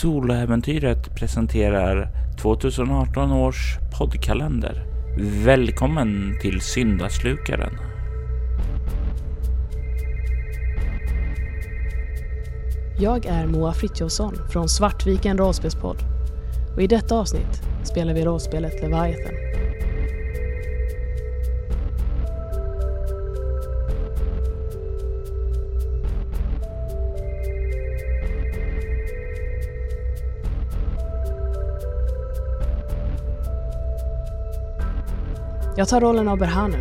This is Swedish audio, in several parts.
Soloäventyret presenterar 2018 års poddkalender. Välkommen till Syndaslukaren. Jag är Moa Frithiofsson från Svartviken rollspelspodd och i detta avsnitt spelar vi rollspelet Leviathan. Jag tar rollen av Berhanu,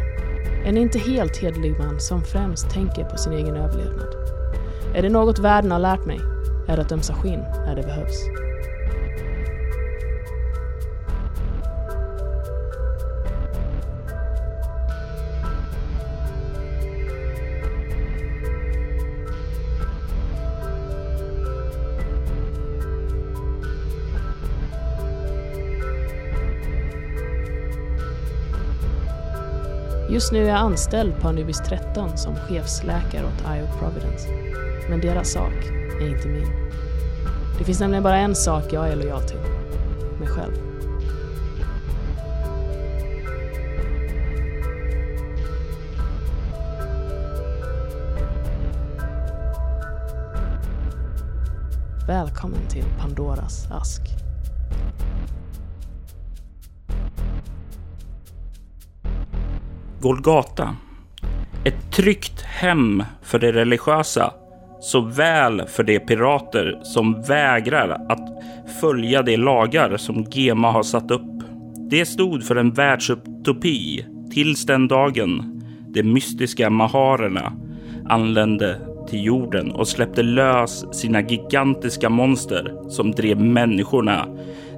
en inte helt hederlig man som främst tänker på sin egen överlevnad. Är det något världen har lärt mig är det att ömsa skinn när det behövs. Just nu är jag anställd på Anubis 13 som chefsläkare åt IO Providence. Men deras sak är inte min. Det finns nämligen bara en sak jag är lojal till. Mig själv. Välkommen till Pandoras ask. Golgata. Ett tryggt hem för de religiösa, såväl för de pirater som vägrar att följa de lagar som Gema har satt upp. Det stod för en världsutopi tills den dagen de mystiska maharerna anlände till jorden och släppte lös sina gigantiska monster som drev människorna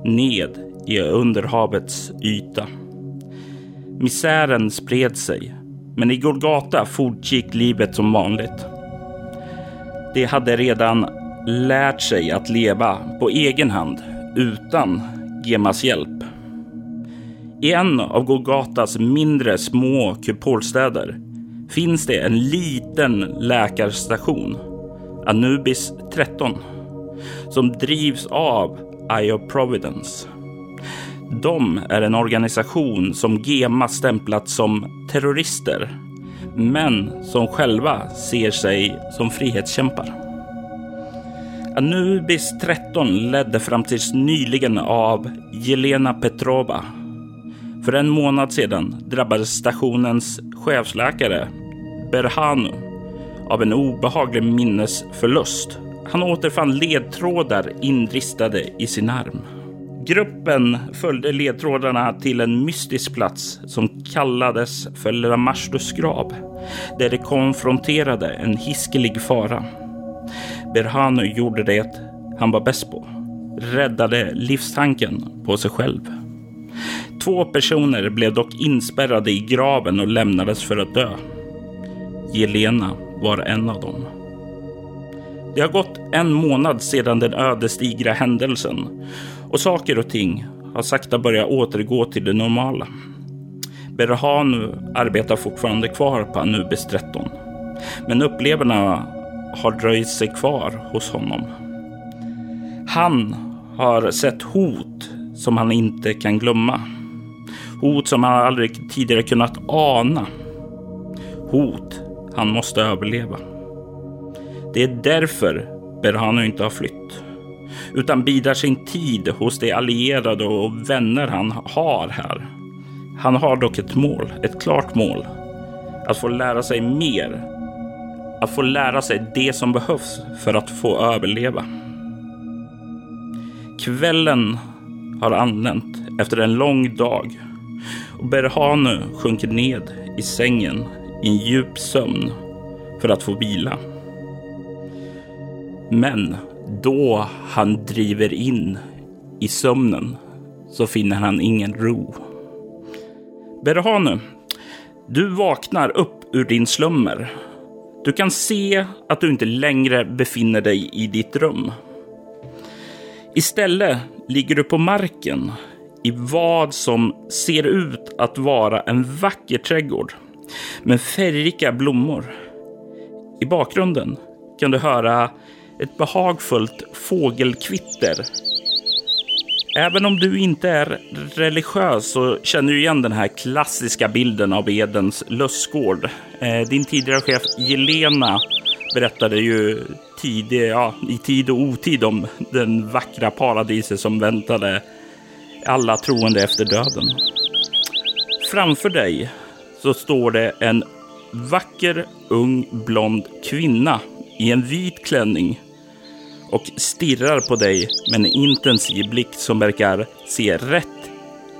ned i underhavets yta. Misären spred sig, men i Golgata fortgick livet som vanligt. De hade redan lärt sig att leva på egen hand utan Gemas hjälp. I en av Golgatas mindre små kupolstäder finns det en liten läkarstation, Anubis 13, som drivs av Eye of Providence. De är en organisation som Gema stämplat som terrorister, men som själva ser sig som frihetskämpar. Anubis 13 ledde fram tills nyligen av Jelena Petrova. För en månad sedan drabbades stationens chefsläkare Berhanu av en obehaglig minnesförlust. Han återfann ledtrådar inristade i sin arm. Gruppen följde ledtrådarna till en mystisk plats som kallades för Lamastus grav, där de konfronterade en hiskelig fara. Berhanu gjorde det han var bäst på, räddade livstanken på sig själv. Två personer blev dock inspärrade i graven och lämnades för att dö. Jelena var en av dem. Det har gått en månad sedan den ödesdigra händelsen och saker och ting har sakta börjat återgå till det normala. Berhanu arbetar fortfarande kvar på Anubis 13, men upplevarna har dröjt sig kvar hos honom. Han har sett hot som han inte kan glömma. Hot som han aldrig tidigare kunnat ana. Hot han måste överleva. Det är därför Berhanu inte har flytt utan bidrar sin tid hos de allierade och vänner han har här. Han har dock ett mål, ett klart mål. Att få lära sig mer. Att få lära sig det som behövs för att få överleva. Kvällen har anlänt efter en lång dag och Berhanu sjunker ned i sängen i en djup sömn för att få vila. Men då han driver in i sömnen så finner han ingen ro. Berhanu, du vaknar upp ur din slummer. Du kan se att du inte längre befinner dig i ditt rum. Istället ligger du på marken i vad som ser ut att vara en vacker trädgård med färgrika blommor. I bakgrunden kan du höra ett behagfullt fågelkvitter. Även om du inte är religiös så känner du igen den här klassiska bilden av Edens lustgård. Eh, din tidigare chef Jelena berättade ju tid, ja, i tid och otid om den vackra paradiset som väntade alla troende efter döden. Framför dig så står det en vacker ung blond kvinna i en vit klänning och stirrar på dig med en intensiv blick som verkar se rätt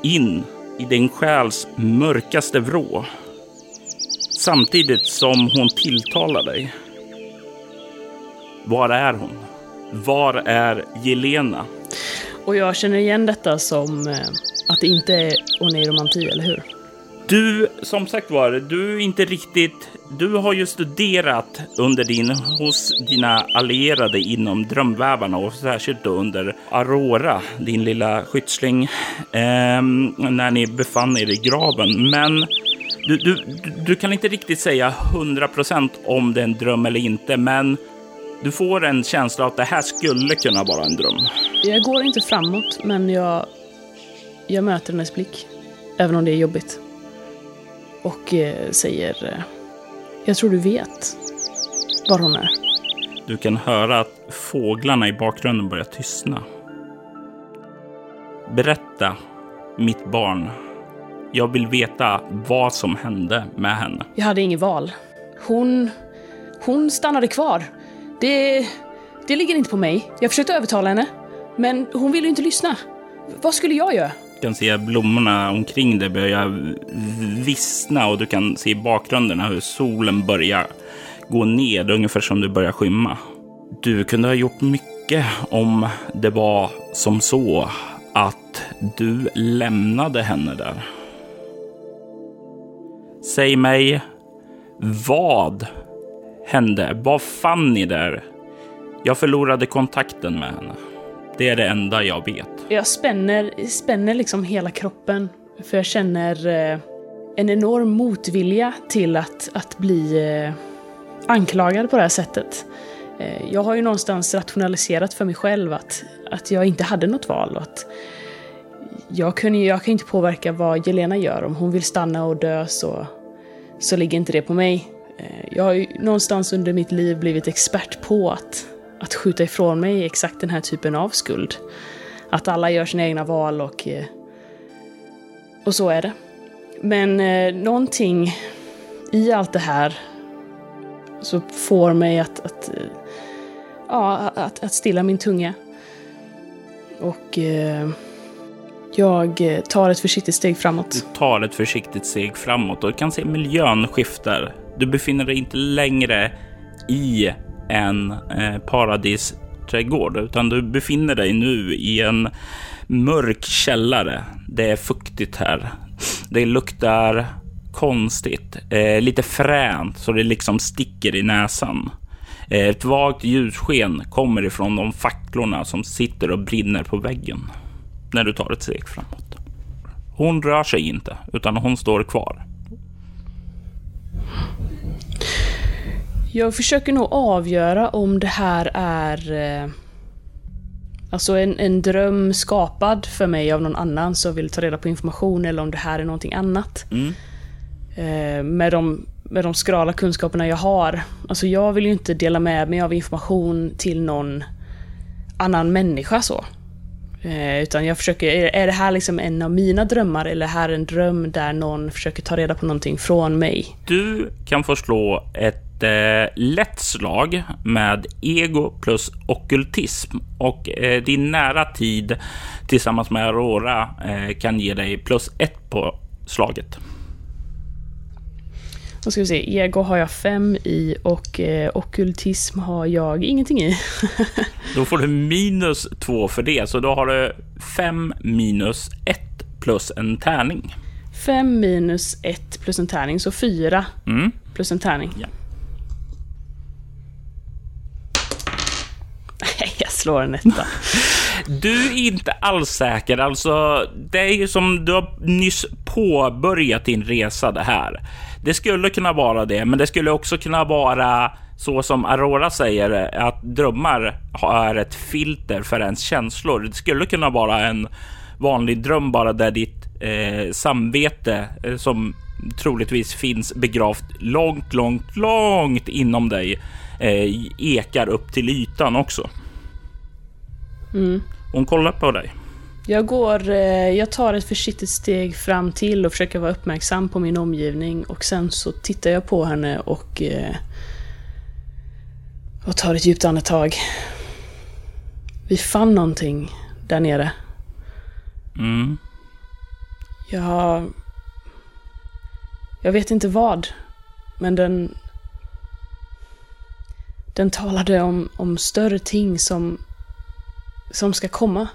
in i din själs mörkaste vrå. Samtidigt som hon tilltalar dig. Var är hon? Var är Jelena? Och jag känner igen detta som eh, att det inte är oneiromanti, eller hur? Du, som sagt var, du är inte riktigt... Du har ju studerat under din, hos dina allierade inom drömvävarna och särskilt då under Aurora, din lilla skyddsling, eh, när ni befann er i graven. Men du, du, du kan inte riktigt säga hundra procent om det är en dröm eller inte, men du får en känsla att det här skulle kunna vara en dröm. Jag går inte framåt, men jag, jag möter hennes blick. Även om det är jobbigt. Och eh, säger... Eh, jag tror du vet var hon är. Du kan höra att fåglarna i bakgrunden börjar tystna. Berätta, mitt barn. Jag vill veta vad som hände med henne. Jag hade inget val. Hon... Hon stannade kvar. Det... Det ligger inte på mig. Jag försökte övertala henne. Men hon ville inte lyssna. Vad skulle jag göra? Du kan se blommorna omkring dig börja vissna och du kan se i bakgrunden hur solen börjar gå ned, ungefär som du börjar skymma. Du kunde ha gjort mycket om det var som så att du lämnade henne där. Säg mig, vad hände? Vad fann ni där? Jag förlorade kontakten med henne. Det är det enda jag vet. Jag spänner, spänner liksom hela kroppen. För jag känner eh, en enorm motvilja till att, att bli eh, anklagad på det här sättet. Eh, jag har ju någonstans rationaliserat för mig själv att, att jag inte hade något val. Och att jag, kunde, jag kan inte påverka vad Jelena gör. Om hon vill stanna och dö så, så ligger inte det på mig. Eh, jag har ju någonstans under mitt liv blivit expert på att, att skjuta ifrån mig exakt den här typen av skuld. Att alla gör sina egna val och, eh, och så är det. Men eh, någonting i allt det här så får mig att, att, eh, ja, att, att stilla min tunga. Och eh, jag tar ett försiktigt steg framåt. Du tar ett försiktigt steg framåt och kan se miljön skiftar. Du befinner dig inte längre i en eh, paradisträdgård, utan du befinner dig nu i en mörk källare. Det är fuktigt här. Det luktar konstigt, eh, lite fränt så det liksom sticker i näsan. Eh, ett vagt ljussken kommer ifrån de facklorna som sitter och brinner på väggen när du tar ett steg framåt. Hon rör sig inte, utan hon står kvar. Jag försöker nog avgöra om det här är eh, alltså en, en dröm skapad för mig av någon annan som vill ta reda på information eller om det här är någonting annat. Mm. Eh, med, de, med de skrala kunskaperna jag har. Alltså jag vill ju inte dela med mig av information till någon annan människa så. Eh, utan jag försöker, är, det här liksom en av mina drömmar eller är det här en dröm där någon försöker ta reda på någonting från mig? Du kan få slå ett eh, lätt slag med ego plus ockultism och eh, din nära tid tillsammans med Aurora eh, kan ge dig plus ett på slaget. Då ska vi se, ego har jag fem i och eh, okultism har jag ingenting i. då får du minus två för det, så då har du fem minus ett plus en tärning. Fem minus ett plus en tärning, så fyra mm. plus en tärning. Ja. Nej, jag slår en etta. Du är inte alls säker. Alltså, det är ju som du har nyss påbörjat din resa det här. Det skulle kunna vara det, men det skulle också kunna vara så som Aurora säger, att drömmar är ett filter för ens känslor. Det skulle kunna vara en vanlig dröm bara där ditt eh, samvete eh, som troligtvis finns begravt långt, långt, långt inom dig eh, ekar upp till ytan också. Mm. Hon kollar på dig. Jag går, eh, jag tar ett försiktigt steg fram till och försöker vara uppmärksam på min omgivning och sen så tittar jag på henne och, eh, och tar ett djupt andetag. Vi fann någonting där nere. Mm. Jag... Jag vet inte vad, men den... Den talade om, om större ting som... Som ska komma.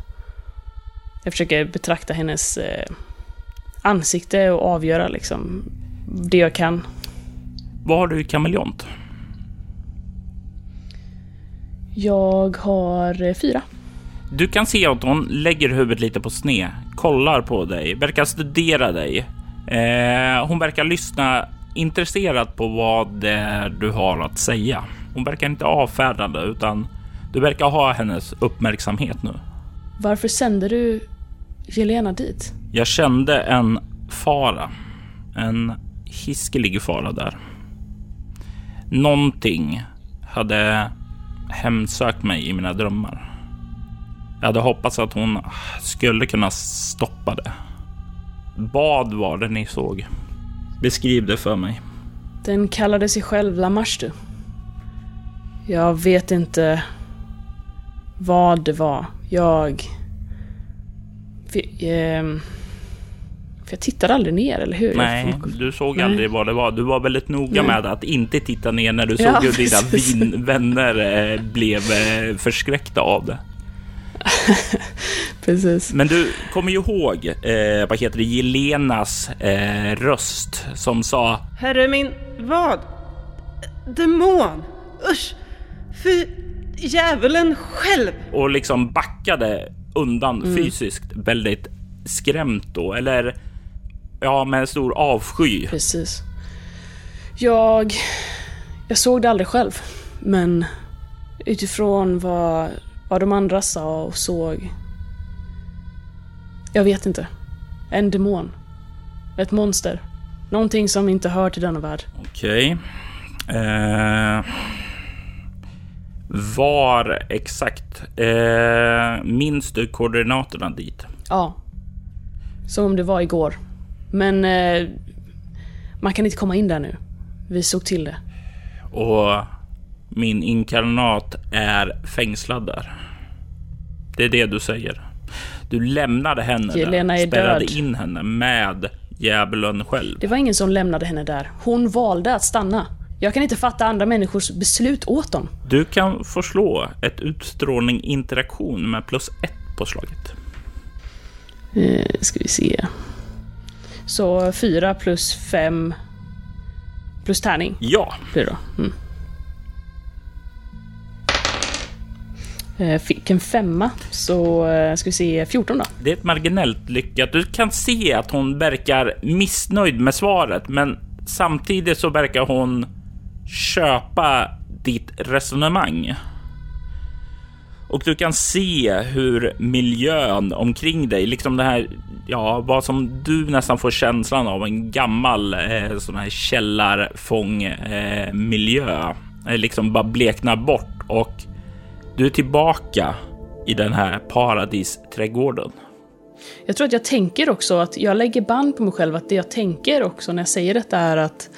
Jag försöker betrakta hennes eh, ansikte och avgöra liksom det jag kan. Vad har du i kameleont? Jag har eh, fyra. Du kan se att hon lägger huvudet lite på sned, kollar på dig, verkar studera dig. Eh, hon verkar lyssna intresserat på vad det är du har att säga. Hon verkar inte avfärdande utan du verkar ha hennes uppmärksamhet nu. Varför sände du Jelena dit? Jag kände en fara. En hiskelig fara där. Någonting hade hemsökt mig i mina drömmar. Jag hade hoppats att hon skulle kunna stoppa det. Vad var det ni såg? Beskriv det för mig. Den kallade sig själv Lamashtu. Jag vet inte vad det var. Jag... För, ehm, för jag tittade aldrig ner, eller hur? Nej, du såg Nej. aldrig vad det var. Du var väldigt noga Nej. med att inte titta ner när du såg Ja, hur dina vin- vänner eh, blev eh, förskräckta av det. Precis. Men du kommer ju ihåg, eh, vad heter det, Jelenas eh, röst som sa Herre min, vad? Demon! Usch! Fy djävulen själv! och liksom backade undan fysiskt väldigt skrämt då, eller ja, med en stor avsky. Precis. Jag... Jag såg det aldrig själv. Men utifrån vad, vad de andra sa och såg... Jag vet inte. En demon. Ett monster. Någonting som inte hör till denna värld. Okej. Eh, var exakt? Eh, minns du koordinaterna dit? Ja. Som om det var igår. Men... Eh, man kan inte komma in där nu. Vi såg till det. Och min inkarnat är fängslad där. Det är det du säger. Du lämnade henne Jelena där, är spärrade död. in henne med djävulen själv. Det var ingen som lämnade henne där. Hon valde att stanna. Jag kan inte fatta andra människors beslut åt dem. Du kan få slå ett utstrålning interaktion med plus ett på slaget. Eh, ska vi se. Så fyra plus fem plus tärning Ja, blir då. Mm. Eh, Fick en femma, så eh, ska vi se 14 då. det är ett marginellt lyckat. Du kan se att hon verkar missnöjd med svaret, men samtidigt så verkar hon köpa ditt resonemang. Och du kan se hur miljön omkring dig, liksom det här, ja, vad som du nästan får känslan av en gammal eh, sån här källarfång eh, miljö, eh, liksom bara bleknar bort och du är tillbaka i den här paradisträdgården. Jag tror att jag tänker också att jag lägger band på mig själv att det jag tänker också när jag säger detta är att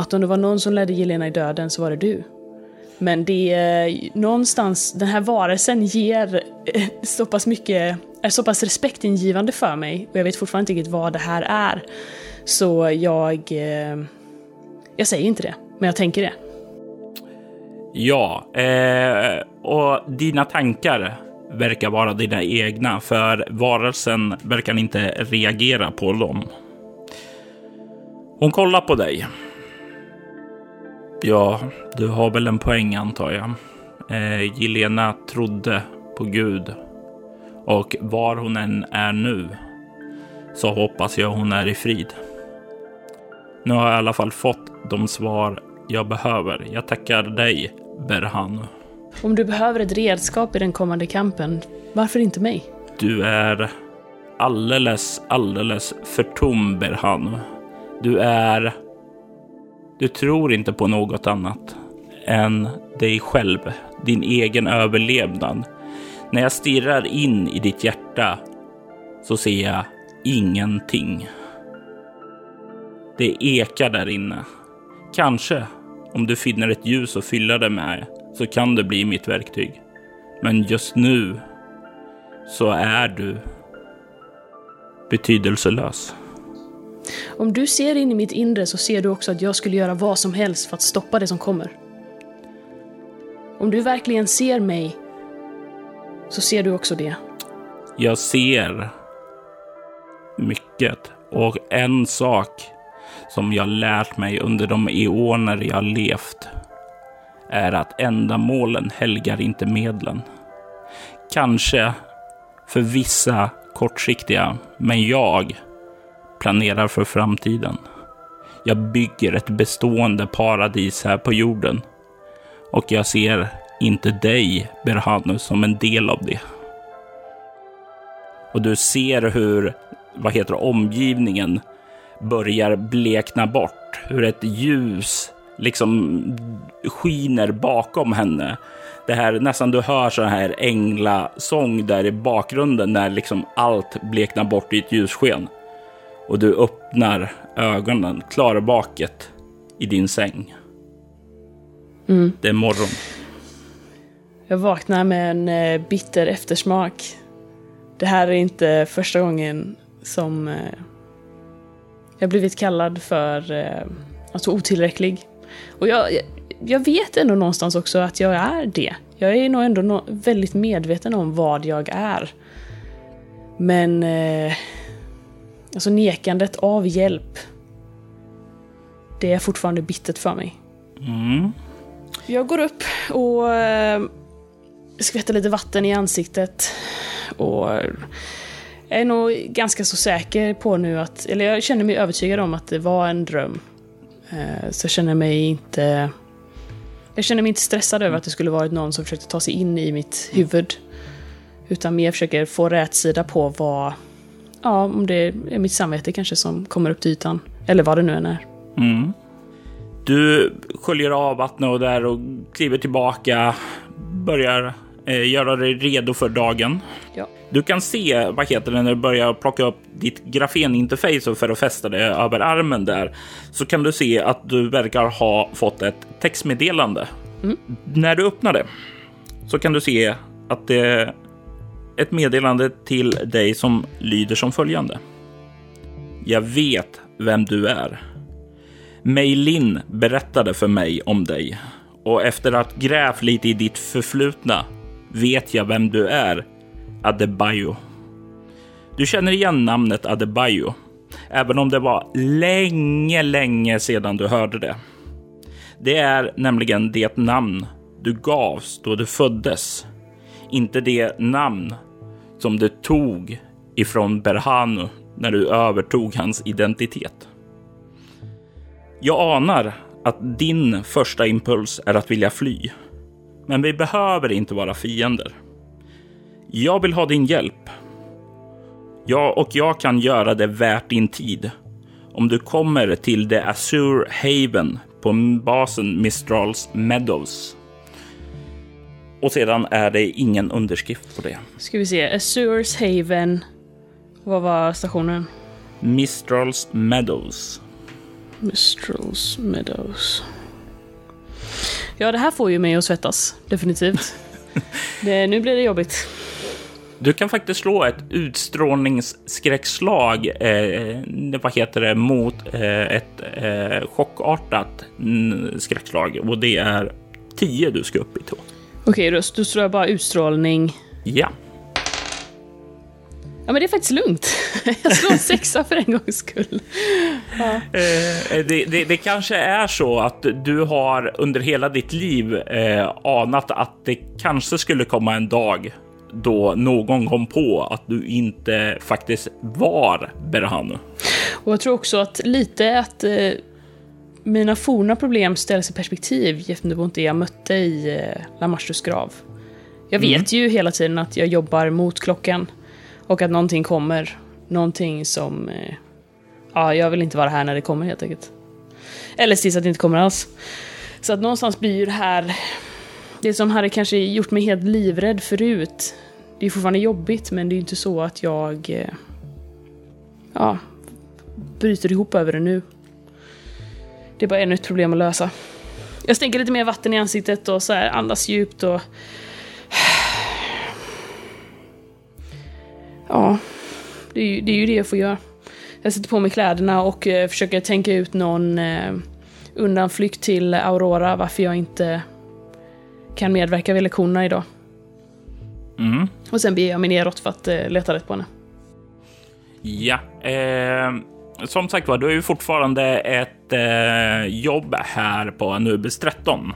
att om det var någon som ledde Jelena i döden så var det du. Men det är någonstans, den här varelsen ger eh, så pass mycket, är så pass respektingivande för mig och jag vet fortfarande inte riktigt vad det här är. Så jag, eh, jag säger inte det, men jag tänker det. Ja, eh, och dina tankar verkar vara dina egna, för varelsen verkar inte reagera på dem. Hon kollar på dig. Ja, du har väl en poäng antar jag. Eh, Jelena trodde på Gud och var hon än är nu så hoppas jag hon är i frid. Nu har jag i alla fall fått de svar jag behöver. Jag tackar dig, Berhanu. Om du behöver ett redskap i den kommande kampen, varför inte mig? Du är alldeles, alldeles för tom, Berhanu. Du är... Du tror inte på något annat än dig själv, din egen överlevnad. När jag stirrar in i ditt hjärta så ser jag ingenting. Det ekar där inne. Kanske, om du finner ett ljus att fylla det med, så kan det bli mitt verktyg. Men just nu så är du betydelselös. Om du ser in i mitt inre så ser du också att jag skulle göra vad som helst för att stoppa det som kommer. Om du verkligen ser mig så ser du också det. Jag ser mycket och en sak som jag lärt mig under de eoner jag levt är att ändamålen helgar inte medlen. Kanske för vissa kortsiktiga, men jag planerar för framtiden. Jag bygger ett bestående paradis här på jorden och jag ser inte dig, Berhanus, som en del av det. Och du ser hur, vad heter det, omgivningen börjar blekna bort. Hur ett ljus liksom skiner bakom henne. Det här nästan du hör så här änglasång där i bakgrunden när liksom allt bleknar bort i ett ljussken. Och du öppnar ögonen klarbaket i din säng. Mm. Det är morgon. Jag vaknar med en eh, bitter eftersmak. Det här är inte första gången som eh, jag blivit kallad för eh, alltså otillräcklig. Och jag, jag, vet ändå någonstans också att jag är det. Jag är nog ändå väldigt medveten om vad jag är. Men alltså nekandet av hjälp, det är fortfarande bittert för mig. Mm. Jag går upp och eh, skvätter lite vatten i ansiktet. Och är nog ganska så säker på nu att, eller jag känner mig övertygad om att det var en dröm. Eh, så jag känner mig inte... Jag känner mig inte stressad över att det skulle varit någon som försökte ta sig in i mitt huvud. Utan mer försöker få rätsida på vad... Ja, om det är mitt samvete kanske som kommer upp till ytan. Eller vad det nu än är. Mm. Du sköljer av vattnet och där och kliver tillbaka. Börjar eh, göra dig redo för dagen. Ja. Du kan se, vad heter det, när du börjar plocka upp ditt grafeninterface för att fästa det över armen där, så kan du se att du verkar ha fått ett textmeddelande. Mm. När du öppnar det så kan du se att det ett meddelande till dig som lyder som följande. Jag vet vem du är. Mei Lin berättade för mig om dig och efter att grävt lite i ditt förflutna vet jag vem du är Adebayo. Du känner igen namnet Adebayo, även om det var länge, länge sedan du hörde det. Det är nämligen det namn du gavs då du föddes, inte det namn som du tog ifrån Berhanu när du övertog hans identitet. Jag anar att din första impuls är att vilja fly, men vi behöver inte vara fiender. Jag vill ha din hjälp. Jag och jag kan göra det värt din tid. Om du kommer till The Azure Haven på basen Mistrals Meadows. Och sedan är det ingen underskrift på det. Ska vi se, Azures Haven. Vad var stationen? Mistrals Meadows. Mistrals Meadows. Ja, det här får ju mig att svettas. Definitivt. det, nu blir det jobbigt. Du kan faktiskt slå ett utstrålningsskräckslag, eh, vad heter det, mot eh, ett eh, chockartat mm, skräckslag. Och det är 10 du ska upp i. Då. Okej, då, då slår jag bara utstrålning. Ja. Ja, men det är faktiskt lugnt. Jag slår sexa för en gångs skull. Ja. Eh, det, det, det, kanske är så att du har under hela ditt liv eh, anat att det kanske skulle komma en dag då någon kom på att du inte faktiskt var Berhanu. Och jag tror också att lite att eh, mina forna problem ställs i perspektiv gentemot det jag mötte i eh, Lamasters grav. Jag vet ju hela tiden att jag jobbar mot klockan och att någonting kommer. Någonting som... Eh, ja, jag vill inte vara här när det kommer helt enkelt. Eller tills att det inte kommer alls. Så att någonstans blir ju det här... Det som hade kanske gjort mig helt livrädd förut. Det är fortfarande jobbigt, men det är inte så att jag... Eh, ja, bryter ihop över det nu. Det är bara ännu ett problem att lösa. Jag stänker lite mer vatten i ansiktet och så här andas djupt och... Ja, det är, ju, det är ju det jag får göra. Jag sätter på mig kläderna och eh, försöker tänka ut någon eh, undanflykt till Aurora varför jag inte kan medverka vid lektionerna idag. Mm. Och sen beger jag mig neråt för att eh, leta rätt på henne. Ja, eh, som sagt var, du har ju fortfarande ett eh, jobb här på Anubis 13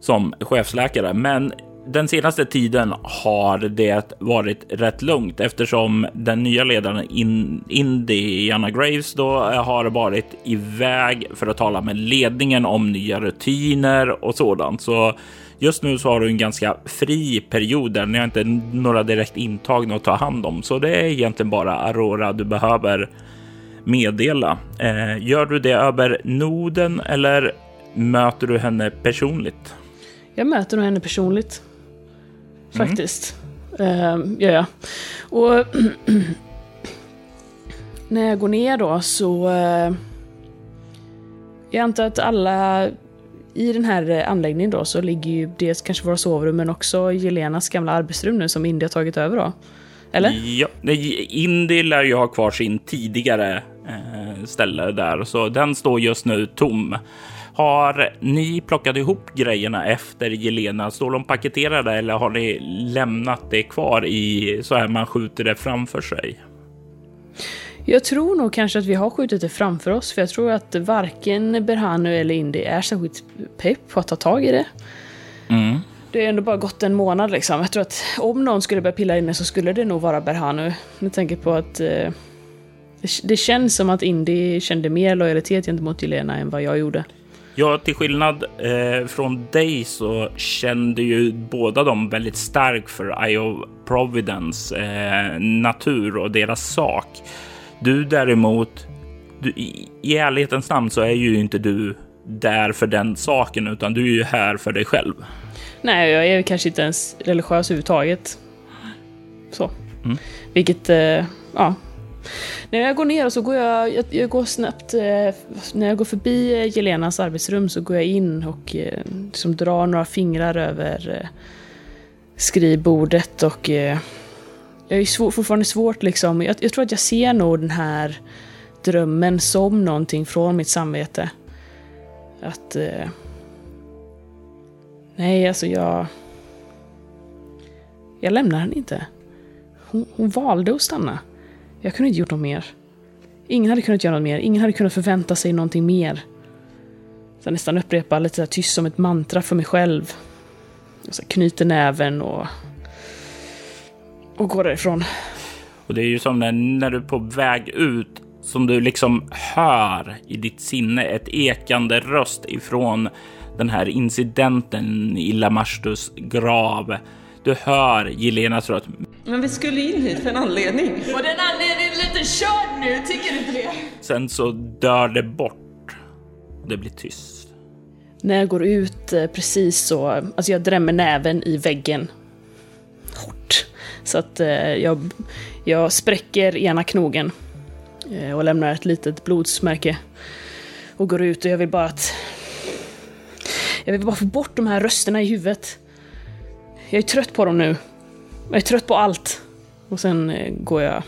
som chefsläkare, men den senaste tiden har det varit rätt lugnt eftersom den nya ledaren in, Indiana Graves då eh, har varit iväg för att tala med ledningen om nya rutiner och sådant. Så just nu så har du en ganska fri period där ni har inte några direkt intagna att ta hand om, så det är egentligen bara Aurora du behöver meddela. Eh, gör du det över noden eller möter du henne personligt? Jag möter nog henne personligt. Faktiskt. Mm. Uh, gör jag. Och när jag går ner då så... Uh, jag antar att alla i den här anläggningen då så ligger ju dels kanske våra sovrum men också Jelenas gamla arbetsrum nu som Indy har tagit över då. Eller? Ja, Indy lär ju ha kvar sin tidigare eh, ställe där, så den står just nu tom. Har ni plockat ihop grejerna efter Jelena? Står de paketerade eller har ni lämnat det kvar i så här man skjuter det framför sig? Jag tror nog kanske att vi har skjutit det framför oss, för jag tror att varken Berhanu eller Indy är särskilt pepp på att ta tag i det. Mm. Det har ändå bara gått en månad liksom. Jag tror att om någon skulle börja pilla inne så skulle det nog vara Berhanu. Med tanke på att eh, det känns som att Indy kände mer lojalitet gentemot Jelena än vad jag gjorde. Ja, till skillnad eh, från dig så kände ju båda de väldigt starkt för Io Providence eh, natur och deras sak. Du däremot, du, i, i ärlighetens namn så är ju inte du där för den saken, utan du är ju här för dig själv. Nej, jag är kanske inte ens religiös överhuvudtaget. Så. Mm. Vilket, eh, ja. När jag går ner så går jag, jag, jag går snabbt, eh, när jag går förbi eh, Jelenas arbetsrum så går jag in och eh, liksom drar några fingrar över eh, skrivbordet och eh, jag är svår, fortfarande svårt liksom. Jag, jag tror att jag ser nog den här drömmen som någonting från mitt samvete. Att... Nej, alltså jag... Jag lämnar henne inte. Hon, hon, valde att stanna. Jag kunde inte gjort något mer. Ingen hade kunnat göra något mer. Ingen hade kunnat förvänta sig någonting mer. Så jag nästan upprepar lite så tyst som ett mantra för mig själv. Och så knyter näven och... Och går därifrån. Och det är ju som när, när du är på väg ut som du liksom hör i ditt sinne ett ekande röst ifrån den här incidenten i Lamastus grav. Du hör Jelenas röst. Men vi skulle in hit för en anledning. Och den anledningen är lite körd nu, tycker du inte det? Sen så dör det bort. Det blir tyst. När jag går ut eh, precis så, alltså jag drämmer näven i väggen. Hårt. Så att eh, jag, jag spräcker ena knogen. Eh, och lämnar ett litet blodsmärke. Och går ut och jag vill bara att... Jag vill bara få bort de här rösterna i huvudet. Jag är trött på dem nu. Jag är trött på allt. Och sen eh, går jag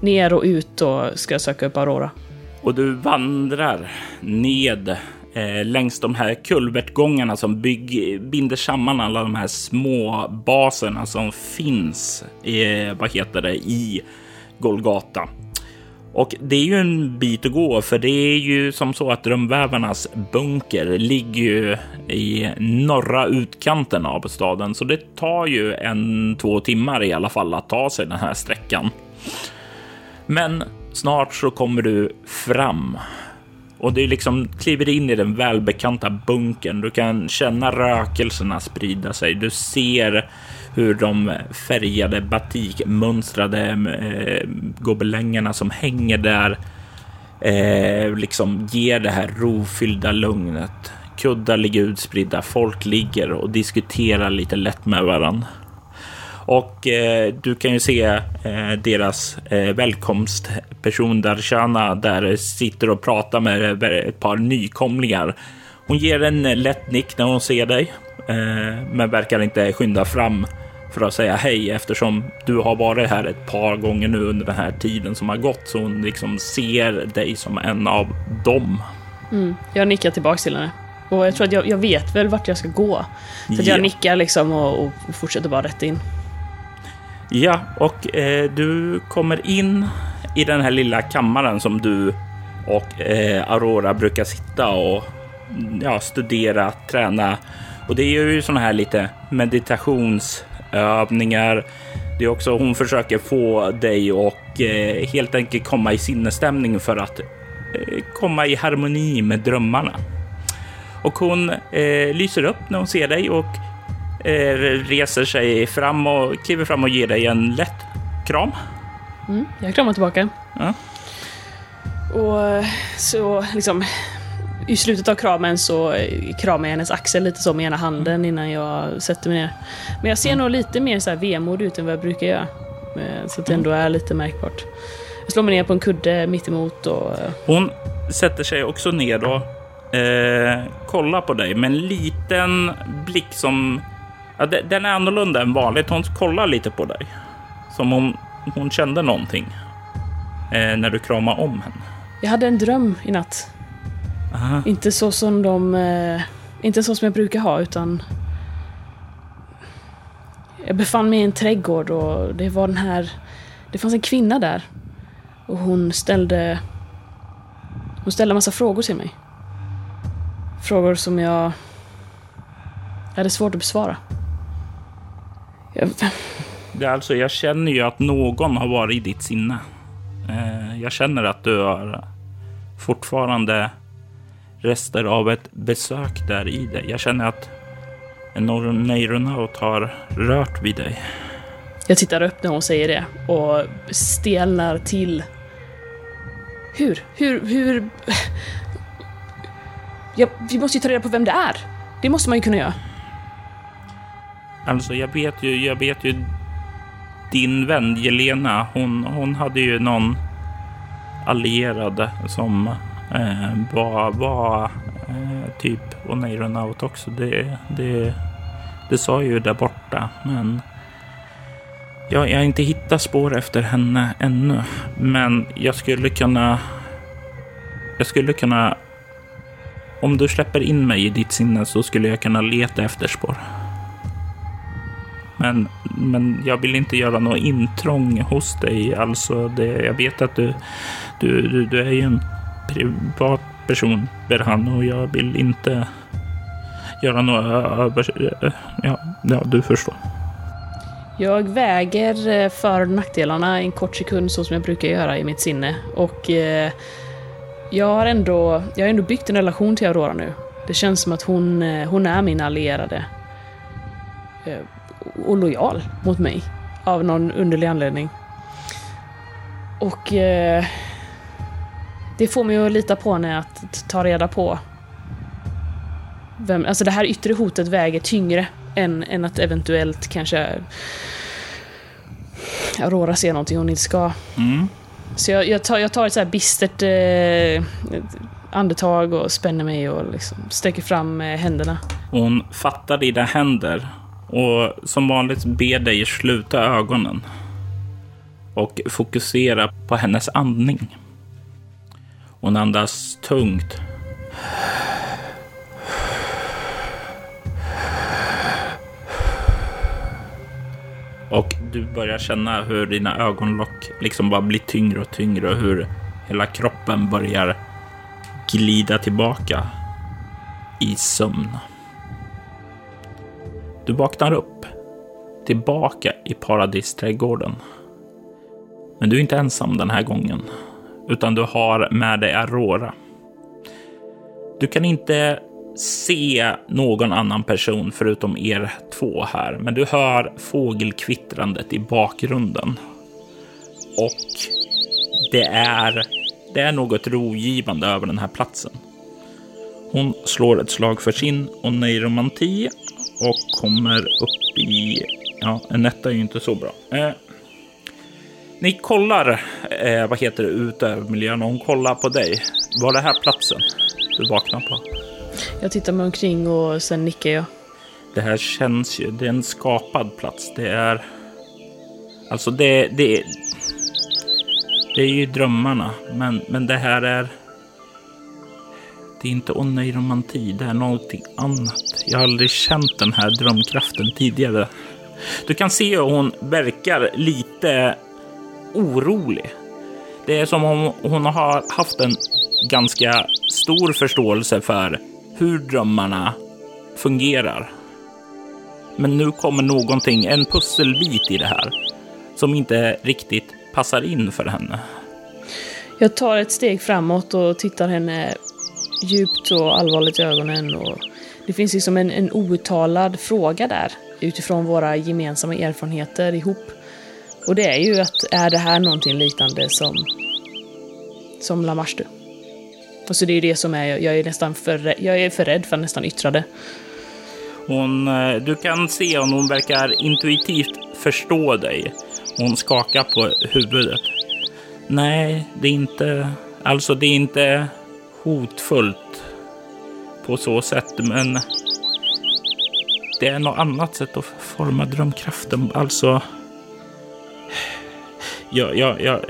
ner och ut och ska söka upp Aurora. Och du vandrar ned eh, längs de här kulvertgångarna som bygg, binder samman alla de här små baserna som finns eh, vad heter det, i Golgata. Och det är ju en bit att gå, för det är ju som så att drömvävarnas bunker ligger ju i norra utkanten av staden, så det tar ju en två timmar i alla fall att ta sig den här sträckan. Men snart så kommer du fram Och du liksom kliver in i den välbekanta bunkern. Du kan känna rökelserna sprida sig. Du ser hur de färgade batikmönstrade eh, gobelängerna som hänger där eh, liksom ger det här rofyllda lugnet. Kuddar ligger utspridda, folk ligger och diskuterar lite lätt med varandra. Och eh, du kan ju se eh, deras eh, välkomstperson Darshana där sitter och pratar med ett par nykomlingar. Hon ger en lätt nick när hon ser dig, eh, men verkar inte skynda fram för att säga hej eftersom du har varit här ett par gånger nu under den här tiden som har gått. Så hon liksom ser dig som en av dem. Mm. Jag nickar tillbaks till henne. Och jag tror att jag, jag vet väl vart jag ska gå. Så Ja. jag nickar liksom och, och fortsätter bara rätt in. Ja, och eh, du kommer in i den här lilla kammaren som du och eh, Aurora brukar sitta och ja, studera, träna. Och det är ju såna här lite meditationsövningar. Det är också hon försöker få dig och eh, helt enkelt komma i sinnesstämning för att eh, komma i harmoni med drömmarna. Och hon eh, lyser upp när hon ser dig och eh, reser sig fram och kliver fram och ger dig en lätt kram. Mm. Jag kramar tillbaka. Ja. Och så liksom i slutet av kramen så kramar jag hennes axel lite så med ena handen innan jag sätter mig ner. Men jag ser nog lite mer så här vemod ut än vad jag brukar göra. Eh, Så att det ändå är lite märkbart. Jag slår mig ner på en kudde mittemot och... eh, Hon sätter sig också ner och eh, kollar på dig med en liten blick som... Ja, de- den är annorlunda än vanligt. Hon kollar lite på dig. Som om hon kände någonting eh, när du kramar om henne. Jag hade en dröm i natt. Aha. Inte så som de... Eh, inte så som jag brukar ha, utan... Jag befann mig i en trädgård och det var den här... Det fanns en kvinna där. Och hon ställde... Hon ställde en massa frågor till mig. Frågor som jag... hade svårt att besvara. Jag, Det är alltså, jag känner ju att någon har varit i ditt sinne. Eh, jag känner att du har fortfarande rester av ett besök där i dig. Jag känner att en neuronaut har rört vid dig. jag tittar upp när hon säger det och stelnar till. Hur? Hur? Hur? Ja, vi måste ju ta reda på vem det är. Det måste man ju kunna göra. Alltså, jag vet ju, jag vet ju din vän Jelena, hon, hon hade ju någon allierad som eh, var, var eh, typ oneironaut också. Det, det, det sa ju där borta, men jag, jag har inte hittat spår efter henne ännu. Men jag skulle kunna... Jag skulle kunna... Om du släpper in mig i ditt sinne så skulle jag kunna leta efter spår. Men, men jag vill inte göra något intrång hos dig. Alltså, det, jag vet att du, du, du, du är ju en privat person, Berhan, och jag vill inte göra några. Ja, ja, du förstår. Jag väger eh, för och nackdelarna en kort sekund så som jag brukar göra i mitt sinne. Och eh, jag har ändå, jag har ändå byggt en relation till Aurora nu. Det känns som att hon, eh, hon är min allierade. Eh, och lojal mot mig. Av någon underlig anledning. Och eh, det får mig att lita på henne att ta reda på vem, alltså det här yttre hotet väger tyngre än, än att eventuellt kanske Aurora ser någonting hon inte ska. Mm. Så jag, jag, tar, jag tar ett så här bistert eh, andetag och spänner mig och liksom sträcker fram eh, händerna. Hon fattar dina händer och som vanligt ber dig sluta ögonen och fokusera på hennes andning. Hon andas tungt. Och du börjar känna hur dina ögonlock liksom bara blir tyngre och tyngre och hur hela kroppen börjar glida tillbaka i sömn. Du vaknar upp, tillbaka i paradisträdgården. Men du är inte ensam den här gången, utan du har med dig Aurora. Du kan inte se någon annan person förutom er två här, men du hör fågelkvittrandet i bakgrunden. Och det är, det är något rogivande över den här platsen. Hon slår ett slag för sin oneiromanti och kommer upp i... Ja, en etta är ju inte så bra. Eh, ni kollar, eh, vad heter det, ut över miljön och hon kollar på dig. Var det här platsen du vaknar på? Jag tittar mig omkring och sen nickar jag. Det här känns ju, det är en skapad plats. Det är... Alltså det, det, det är ju drömmarna, men, men det här är... Det är inte oneiromanti, det är någonting annat. Jag har aldrig känt den här drömkraften tidigare. Du kan se hur hon verkar lite orolig. Det är som om hon har haft en ganska stor förståelse för hur drömmarna fungerar. Men nu kommer någonting, en pusselbit i det här, som inte riktigt passar in för henne. Jag tar ett steg framåt och tittar henne djupt och allvarligt i ögonen. Och det finns liksom en, en outtalad fråga där utifrån våra gemensamma erfarenheter ihop. Och det är ju att är det här någonting liknande som, som Lamarstu? Och så alltså, det är ju det som är, jag är nästan för, jag är för rädd för att nästan yttra det. Hon, eh, du kan se om hon verkar intuitivt förstå dig. Hon skakar på huvudet. Nej, det är inte, alltså det är inte hotfullt på så sätt, men det är något annat sätt att forma drömkraften. Alltså, jag, jag, jag,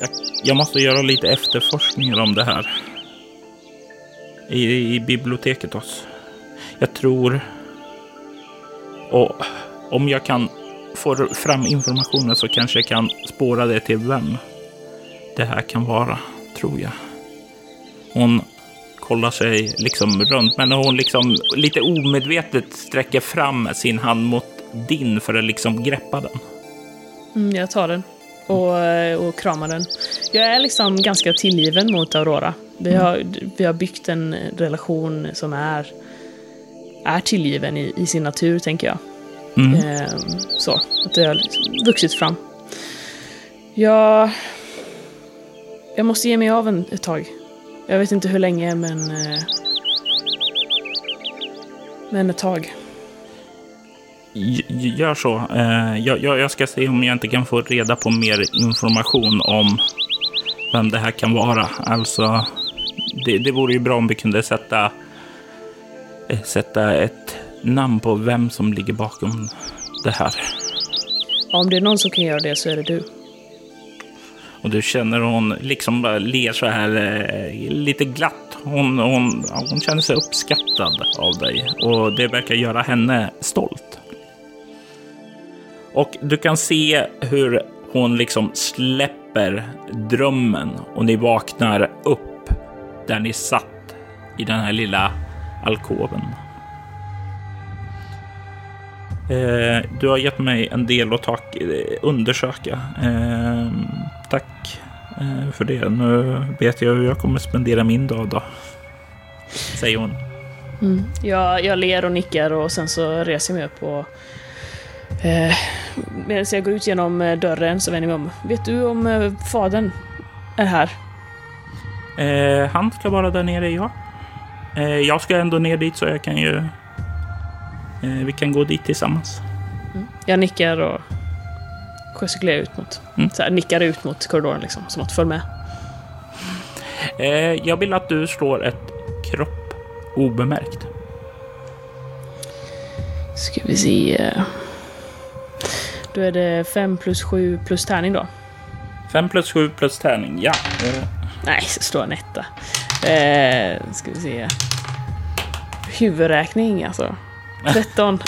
jag, jag måste göra lite efterforskningar om det här. I, i biblioteket också. Jag tror... Och om jag kan få fram informationen så kanske jag kan spåra det till vem det här kan vara, tror jag. Hon kollar sig liksom runt, men hon liksom lite omedvetet sträcker fram sin hand mot din för att liksom greppa den. Mm, jag tar den och, och kramar den. Jag är liksom ganska tillgiven mot Aurora. Vi har, vi har byggt en relation som är, är tillgiven i, i sin natur, tänker jag. Mm. Ehm, så, att det har liksom vuxit fram. Jag, jag måste ge mig av en, ett tag. Jag vet inte hur länge, men... eh, Men ett tag. Gör så. Eh, jag, jag, jag ska se om jag inte kan få reda på mer information om vem det här kan vara. Alltså, det, det vore ju bra om vi kunde sätta, eh, sätta ett namn på vem som ligger bakom det här. Om det är någon som kan göra det så är det du. Och du känner hon liksom bara ler så här eh, lite glatt. Hon, hon, hon känner sig uppskattad av dig och det verkar göra henne stolt. Och du kan se hur hon liksom släpper drömmen och ni vaknar upp där ni satt i den här lilla alkoven. Eh, du har gett mig en del att ta, eh, undersöka. Eh, tack eh, för det. Nu vet jag hur jag kommer spendera min dag då. Säger hon. Mm. Jag, jag ler och nickar och sen så reser jag mig upp och... Eh, medan jag går ut genom eh, dörren så vänder jag mig om. Vet du om eh, fadern är här? Eh, han ska vara där nere, ja. Eh, jag ska ändå ner dit så jag kan ju... Vi kan gå dit tillsammans. Jag nickar och gestikulerar ut mot... Mm. Så här, nickar ut mot korridoren liksom, som att följ med. Jag vill att du slår ett kropp obemärkt. Ska vi se... Då är det 5 plus 7 plus tärning då. 5 plus 7 plus tärning, ja. Nej, så står en etta. Eh, ska vi se. Huvudräkning alltså. 13.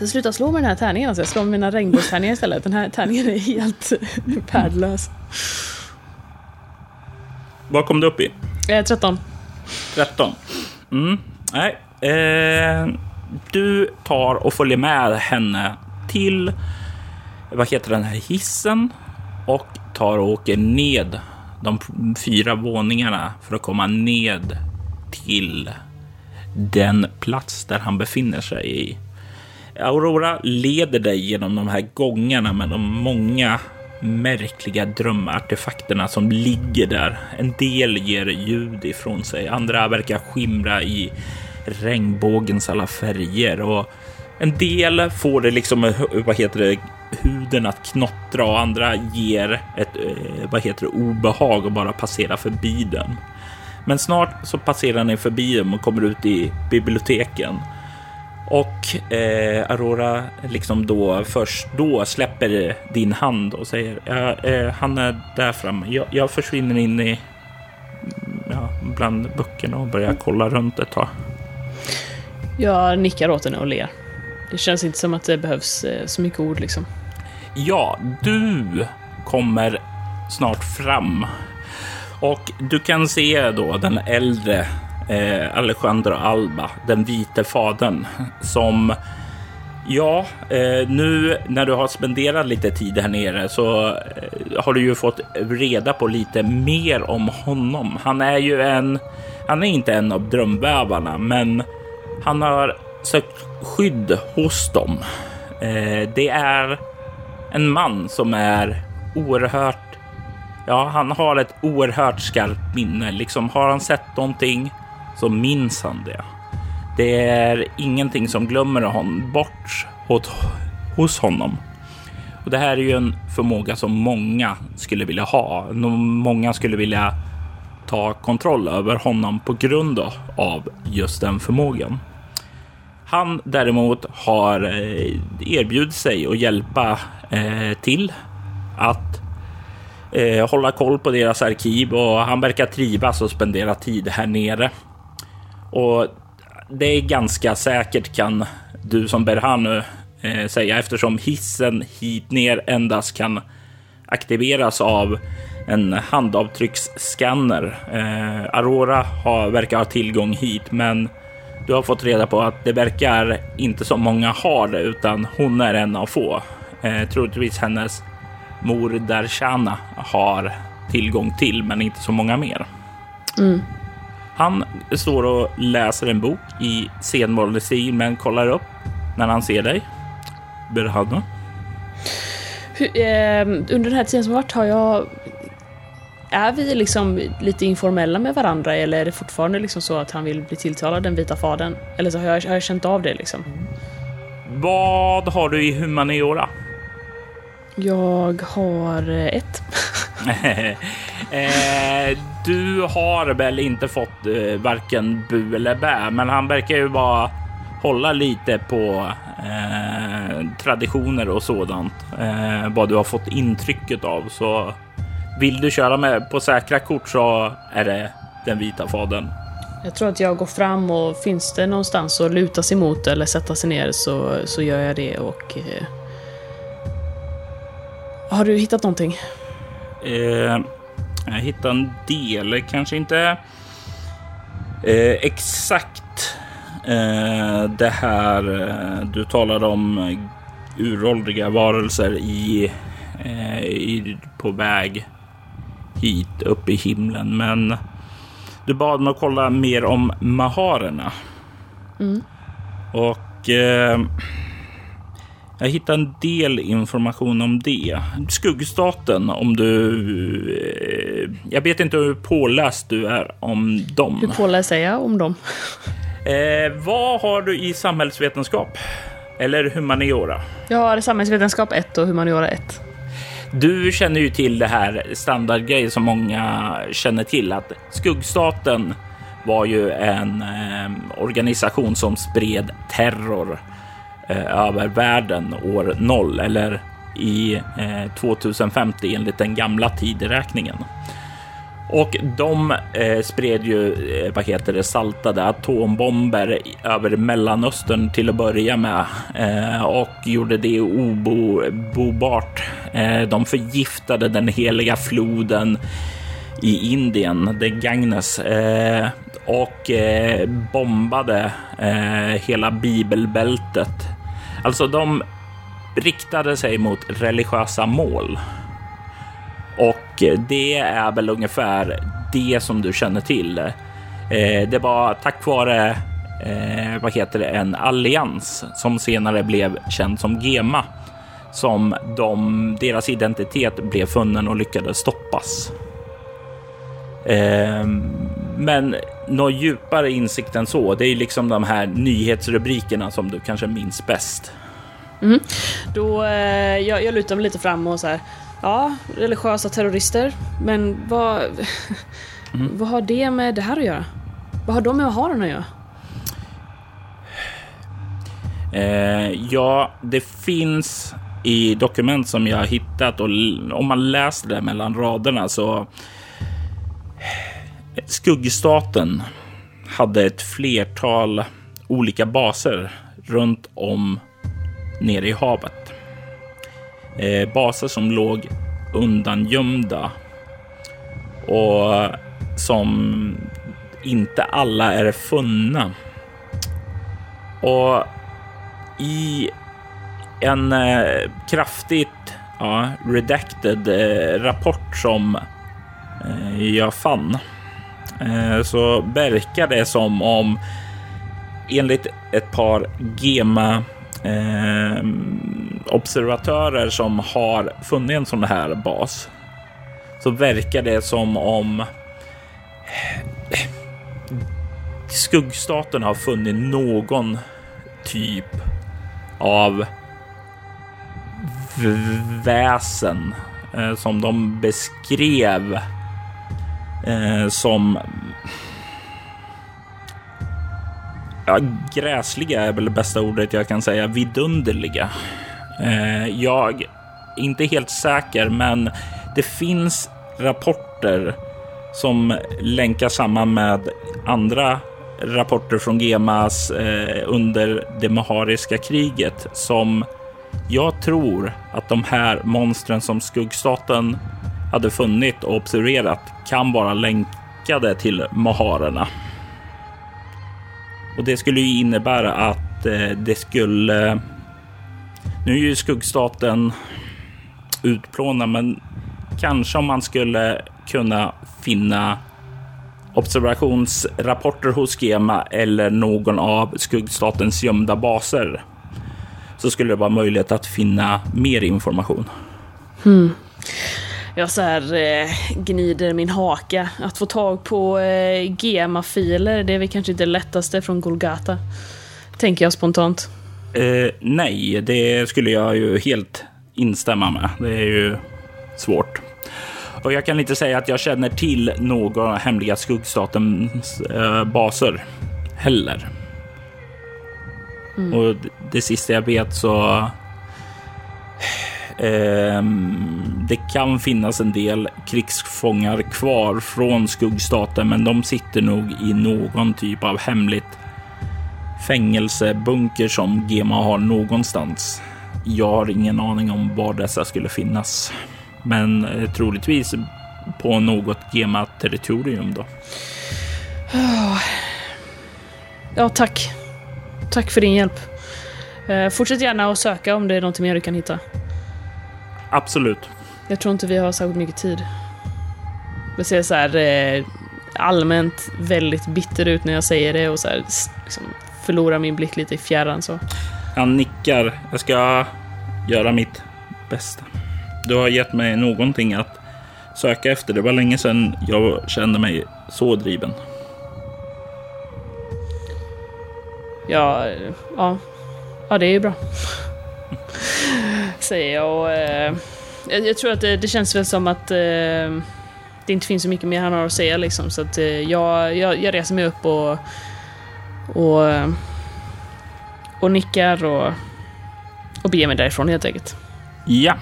Jag slutar slå med den här tärningen alltså. Jag slår med mina regnbågstärningar istället. Den här tärningen är helt värdelös. vad kom du upp i? Eh, 13. 13. Mm. Nej. Eh, du tar och följer med henne till, vad heter den här hissen? Och tar och åker ned de fyra våningarna för att komma ned till den plats där han befinner sig i. Aurora leder dig genom de här gångarna med de många märkliga drömartefakterna som ligger där. En del ger ljud ifrån sig, andra verkar skimra i regnbågens alla färger och en del får det liksom, eh, vad heter det, huden att knottra och andra ger ett, eh, vad heter det, obehag och bara passera förbi den. Men snart så passerar ni förbi dem och kommer ut i biblioteken. Och eh, Aurora liksom då först då släpper din hand och säger ja, eh, han är där framme. Jag, jag försvinner in i mm, ja, bland böckerna och börjar kolla runt ett tag. Jag nickar åt henne och ler. Det känns inte som att det behövs eh, så mycket ord liksom. Ja, du kommer snart fram och du kan se då den äldre eh, Alejandro Alba, den vite fadern som Ja, eh, nu när du har spenderat lite tid här nere så eh, har du ju fått reda på lite mer om honom. Han är ju en, han är inte en av drömvävarna, men han har sökt skydd hos dem. Eh, det är en man som är oerhört Ja, han har ett oerhört skarpt minne. Liksom har han sett någonting så minns han det. Det är ingenting som glömmer honom bort hos honom. Och det här är ju en förmåga som många skulle vilja ha. Många skulle vilja ta kontroll över honom på grund av just den förmågan. Han däremot har eh, erbjudit sig att hjälpa eh, till att eh, hålla koll på deras arkiv och han verkar trivas och spendera tid här nere. Och det är ganska säkert kan du som Berhanu eh, säga eftersom hissen hit ner endast kan aktiveras av en handavtrycksscanner. Eh, Aurora har, verkar ha tillgång hit, men du har fått reda på att det verkar inte så många har det, utan hon är en av få. Eh, troligtvis hennes mor Darshana har tillgång till, men inte så många mer. Mm. Han står och läser en bok i sedvanlig stil, men kollar upp när han ser dig. Berhadna. Eh, under den här tiden som varit har jag... Är vi liksom lite informella med varandra eller är det fortfarande liksom så att han vill bli tilltalad den vita fadern? Eller så har jag, har jag känt av det liksom. Vad har du i humaniora? Jag har eh, ett. eh, du har väl inte fått eh, varken bu eller bä, men han verkar ju bara hålla lite på eh, traditioner och sådant. Eh, vad du har fått intrycket av. Så vill du köra med på säkra kort så är det den vita fadern. Jag tror att jag går fram och finns det någonstans att luta sig mot eller sätta sig ner så, så gör jag det och eh, har du hittat någonting? Eh, jag hittade en del, kanske inte eh, exakt eh, det här eh, du talade om uråldriga varelser i, eh, i, på väg hit upp i himlen. Men du bad mig att kolla mer om maharerna. Mm. Och eh, jag hittade en del information om det. Skuggstaten, om du... Eh, jag vet inte hur påläst du är om dem. Hur påläst är jag om dem? Eh, vad har du i samhällsvetenskap? Eller humaniora? Jag har samhällsvetenskap 1 och humaniora 1. Du känner ju till det här standardgrejen som många känner till att skuggstaten var ju en eh, organisation som spred terror Eh, över världen år 0 eller i eh, 2050 enligt den gamla tideräkningen. Och de eh, spred ju, eh, vad heter det, saltade atombomber över Mellanöstern till att börja med eh, och gjorde det obobart. Eh, de förgiftade den heliga floden i Indien, det Ganges, eh, och eh, bombade eh, hela bibelbältet Alltså de riktade sig mot religiösa mål. Och eh, det är väl ungefär det som du känner till. Eh, det var tack vare eh, vad heter det, en allians som senare blev känd som GEMA som de, deras identitet blev funnen och lyckades stoppas. Eh, men någon djupare insikt än så, det är liksom de här nyhetsrubrikerna som du kanske minns bäst. Mm. Då, eh, jag, jag lutar mig lite fram och så här, ja, religiösa terrorister, men vad, mm. vad har det med det här att göra? Vad har de med Aharon att göra? Eh, ja, det finns i dokument som jag har hittat och om man läser det mellan raderna så Skuggstaten hade ett flertal olika baser runt om nere i havet. Eh, baser som låg undangömda och som inte alla är funna. Och i en eh, kraftigt ja, redacted eh, rapport som eh, jag fann eh, så verkar det som om enligt ett par GEMA eh, observatörer som har funnit en sån här bas så verkar det som om eh, skuggstaten har funnit någon typ av väsen eh, som de beskrev eh, som ja, gräsliga är väl det bästa ordet jag kan säga, vidunderliga. Eh, jag är inte helt säker, men det finns rapporter som länkar samman med andra rapporter från GEMAS eh, under det Mahariska kriget som jag tror att de här monstren som skuggstaten hade funnit och observerat kan vara länkade till Maharerna. Och det skulle ju innebära att eh, det skulle... Nu är ju skuggstaten utplånad, men kanske om man skulle kunna finna observationsrapporter hos Gema eller någon av skuggstatens gömda baser så skulle det vara möjligt att finna mer information. Hmm. Jag så här eh, gnider min haka. Att få tag på eh, GEMA-filer, det är väl kanske inte det lättaste från Golgata. Tänker jag spontant. Eh, nej, det skulle jag ju helt instämma med. Det är ju svårt. Och jag kan inte säga att jag känner till några hemliga skuggstatens eh, baser heller. Mm. Och det sista jag vet så Ehm, det kan finnas en del krigsfångar kvar från skuggstaten, men de sitter nog i någon typ av hemligt fängelsebunker som Gema har någonstans. Jag har ingen aning om var dessa skulle finnas men eh, troligtvis på något Gema-territorium då. Ja, tack. Tack för din hjälp. Eh, fortsätt gärna att söka om det är något mer du kan hitta. Absolut. Jag tror inte vi har särskilt mycket tid. Jag ser så här eh, allmänt väldigt bitter ut när jag säger det och så här, liksom, förlorar min blick lite i fjärran så. Han nickar. Jag ska göra mitt bästa. Du har gett mig någonting att söka efter. Det var länge sedan jag kände mig så driven. Ja, ja, ja det är ju bra. Säger jag och eh, jag, tror att det, det, känns väl som att eh, det inte finns så mycket mer han har att säga liksom. Så att eh, jag, jag, jag reser mig upp och, och, och nickar och, och beger mig därifrån helt enkelt. Ja,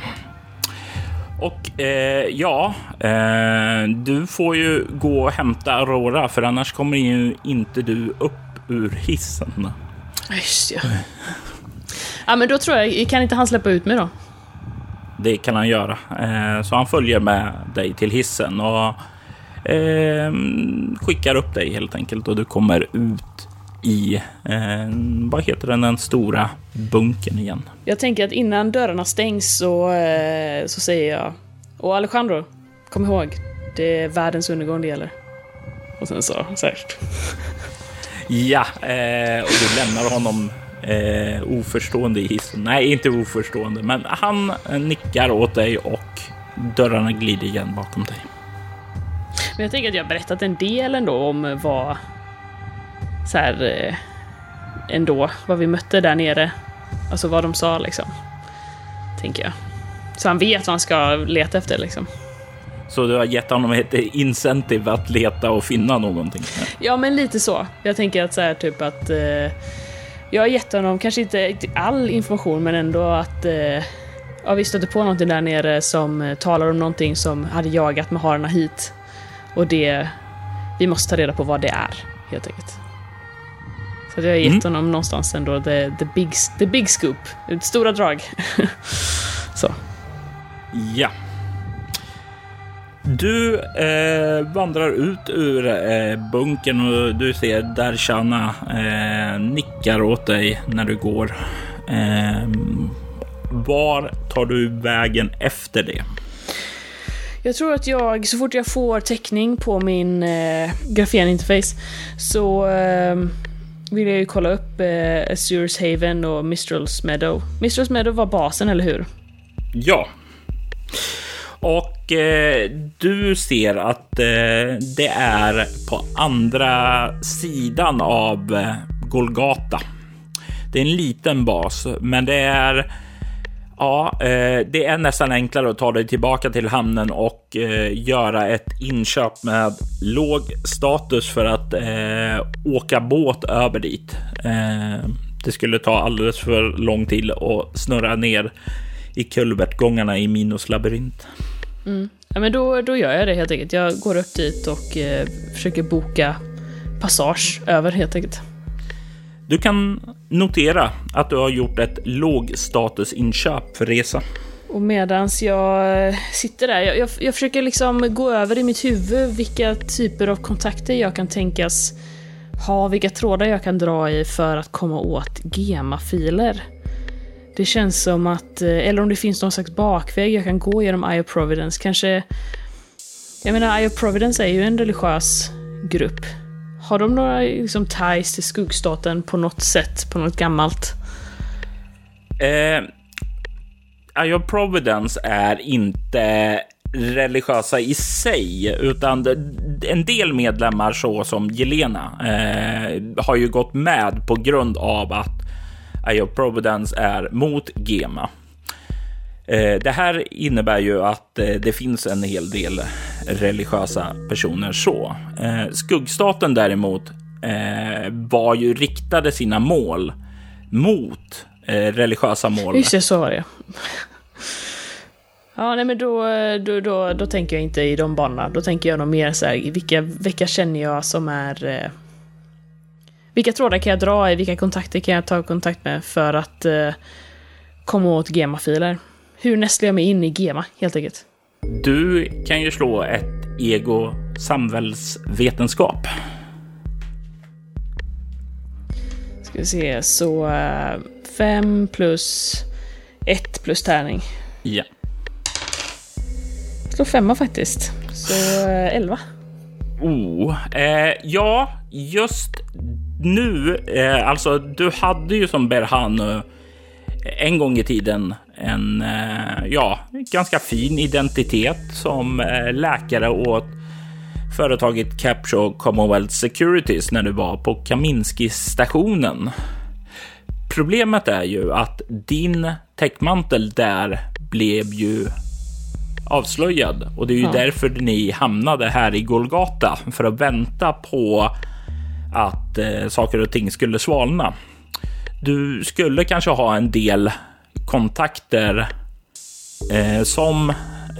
och eh, ja, eh, du får ju gå och hämta Aurora för annars kommer ju inte du upp ur hissen. Just ja. Ja, men då tror jag, kan inte han släppa ut mig då? Det kan han göra. Eh, så han följer med dig till hissen och eh, skickar upp dig helt enkelt och du kommer ut i, eh, vad heter den, den stora bunken igen. Jag tänker att innan dörrarna stängs så, eh, så säger jag, och Alejandro, kom ihåg, det är världens undergång det gäller. Och sen så, säkert. Ja, eh, och du lämnar honom eh, oförstående i hissen. Nej, inte oförstående, men han nickar åt dig och dörrarna glider igen bakom dig. Men jag tänker att jag har berättat en del ändå om vad... Så här... Eh, ändå, vad vi mötte där nere. Alltså vad de sa liksom. Tänker jag. Så han vet vad han ska leta efter liksom. Så du har gett honom ett incentive att leta och finna någonting? Ja, men lite så. Jag tänker att så här typ att... Eh, jag har gett honom, kanske inte all information, men ändå att... Eh, ja, vi stötte på någonting där nere som eh, talar om någonting som hade jagat med hararna hit. Och det... Vi måste ta reda på vad det är, helt enkelt. Så jag har gett mm. honom någonstans ändå the, the, big, the big scoop. Stora drag. så. Ja. Du eh, vandrar ut ur eh, bunkern och du ser Darshana eh, nickar åt dig när du går. Eh, var tar du vägen efter det? Jag tror att jag, så fort jag får täckning på min eh, grafeninterface så eh, vill jag ju kolla upp eh, Azures Haven och Mistrals Meadow. Mistrals Meadow var basen, eller hur? Ja. Och eh, du ser att eh, det är på andra sidan av eh, Golgata. Det är en liten bas, men det är Ja, eh, det är nästan enklare att ta dig tillbaka till hamnen och eh, göra ett inköp med låg status för att eh, åka båt över dit. Det skulle ta alldeles för lång tid att snurra ner i kulvertgångarna i Minos labyrint. Mm. Ja, men då, då gör jag det helt enkelt. Jag går upp dit och eh, försöker boka passage över helt enkelt. Du kan notera att du har gjort ett lågstatusinköp för resa. Och medans jag sitter där, jag, jag, jag, försöker liksom gå över i mitt huvud vilka typer av kontakter jag kan tänkas ha, vilka trådar jag kan dra i för att komma åt gemafiler. Det känns som att, eh, eller om det finns någon slags bakväg jag kan gå genom Eye of Providence. Kanske... Jag menar, Eye of Providence är ju en religiös grupp. Har de några liksom, ties till skuggstaten på något sätt, på något gammalt? Eh, Eye of Providence är inte religiösa i sig, utan en del medlemmar så som Jelena eh, har ju gått med på grund av att Eh, Eye of Providence är mot GEMA. Eh, det här innebär ju att eh, det finns en hel del religiösa personer så. Skuggstaten däremot var ju riktade sina mål mot religiösa mål. Just det, så var det. Ja, nej men då, då, då, då tänker jag inte i de banorna. Då tänker jag nog mer så här, vilka, vilka känner jag som är vilka trådar kan jag dra i? Vilka kontakter kan jag ta kontakt med för att eh, komma åt gemafiler? Hur nästlar jag mig in i gema, helt enkelt? Du kan ju slå ett ego samhällsvetenskap. Ska vi se, så uh, fem plus ett plus tärning. Ja. Slå femma faktiskt. Så uh, elva. Oh, eh, ja, just nu, eh, alltså du hade ju som Berhanu eh, en gång i tiden en eh, ja, ganska fin identitet som eh, läkare åt företaget Capture Commonwealth Securities när du var på Kaminski-stationen. Problemet är ju att din täckmantel där blev ju avslöjad och det är ju ja. därför ni hamnade här i Golgata för att vänta på att eh, saker och ting skulle svalna. Du skulle kanske ha en del kontakter eh, som,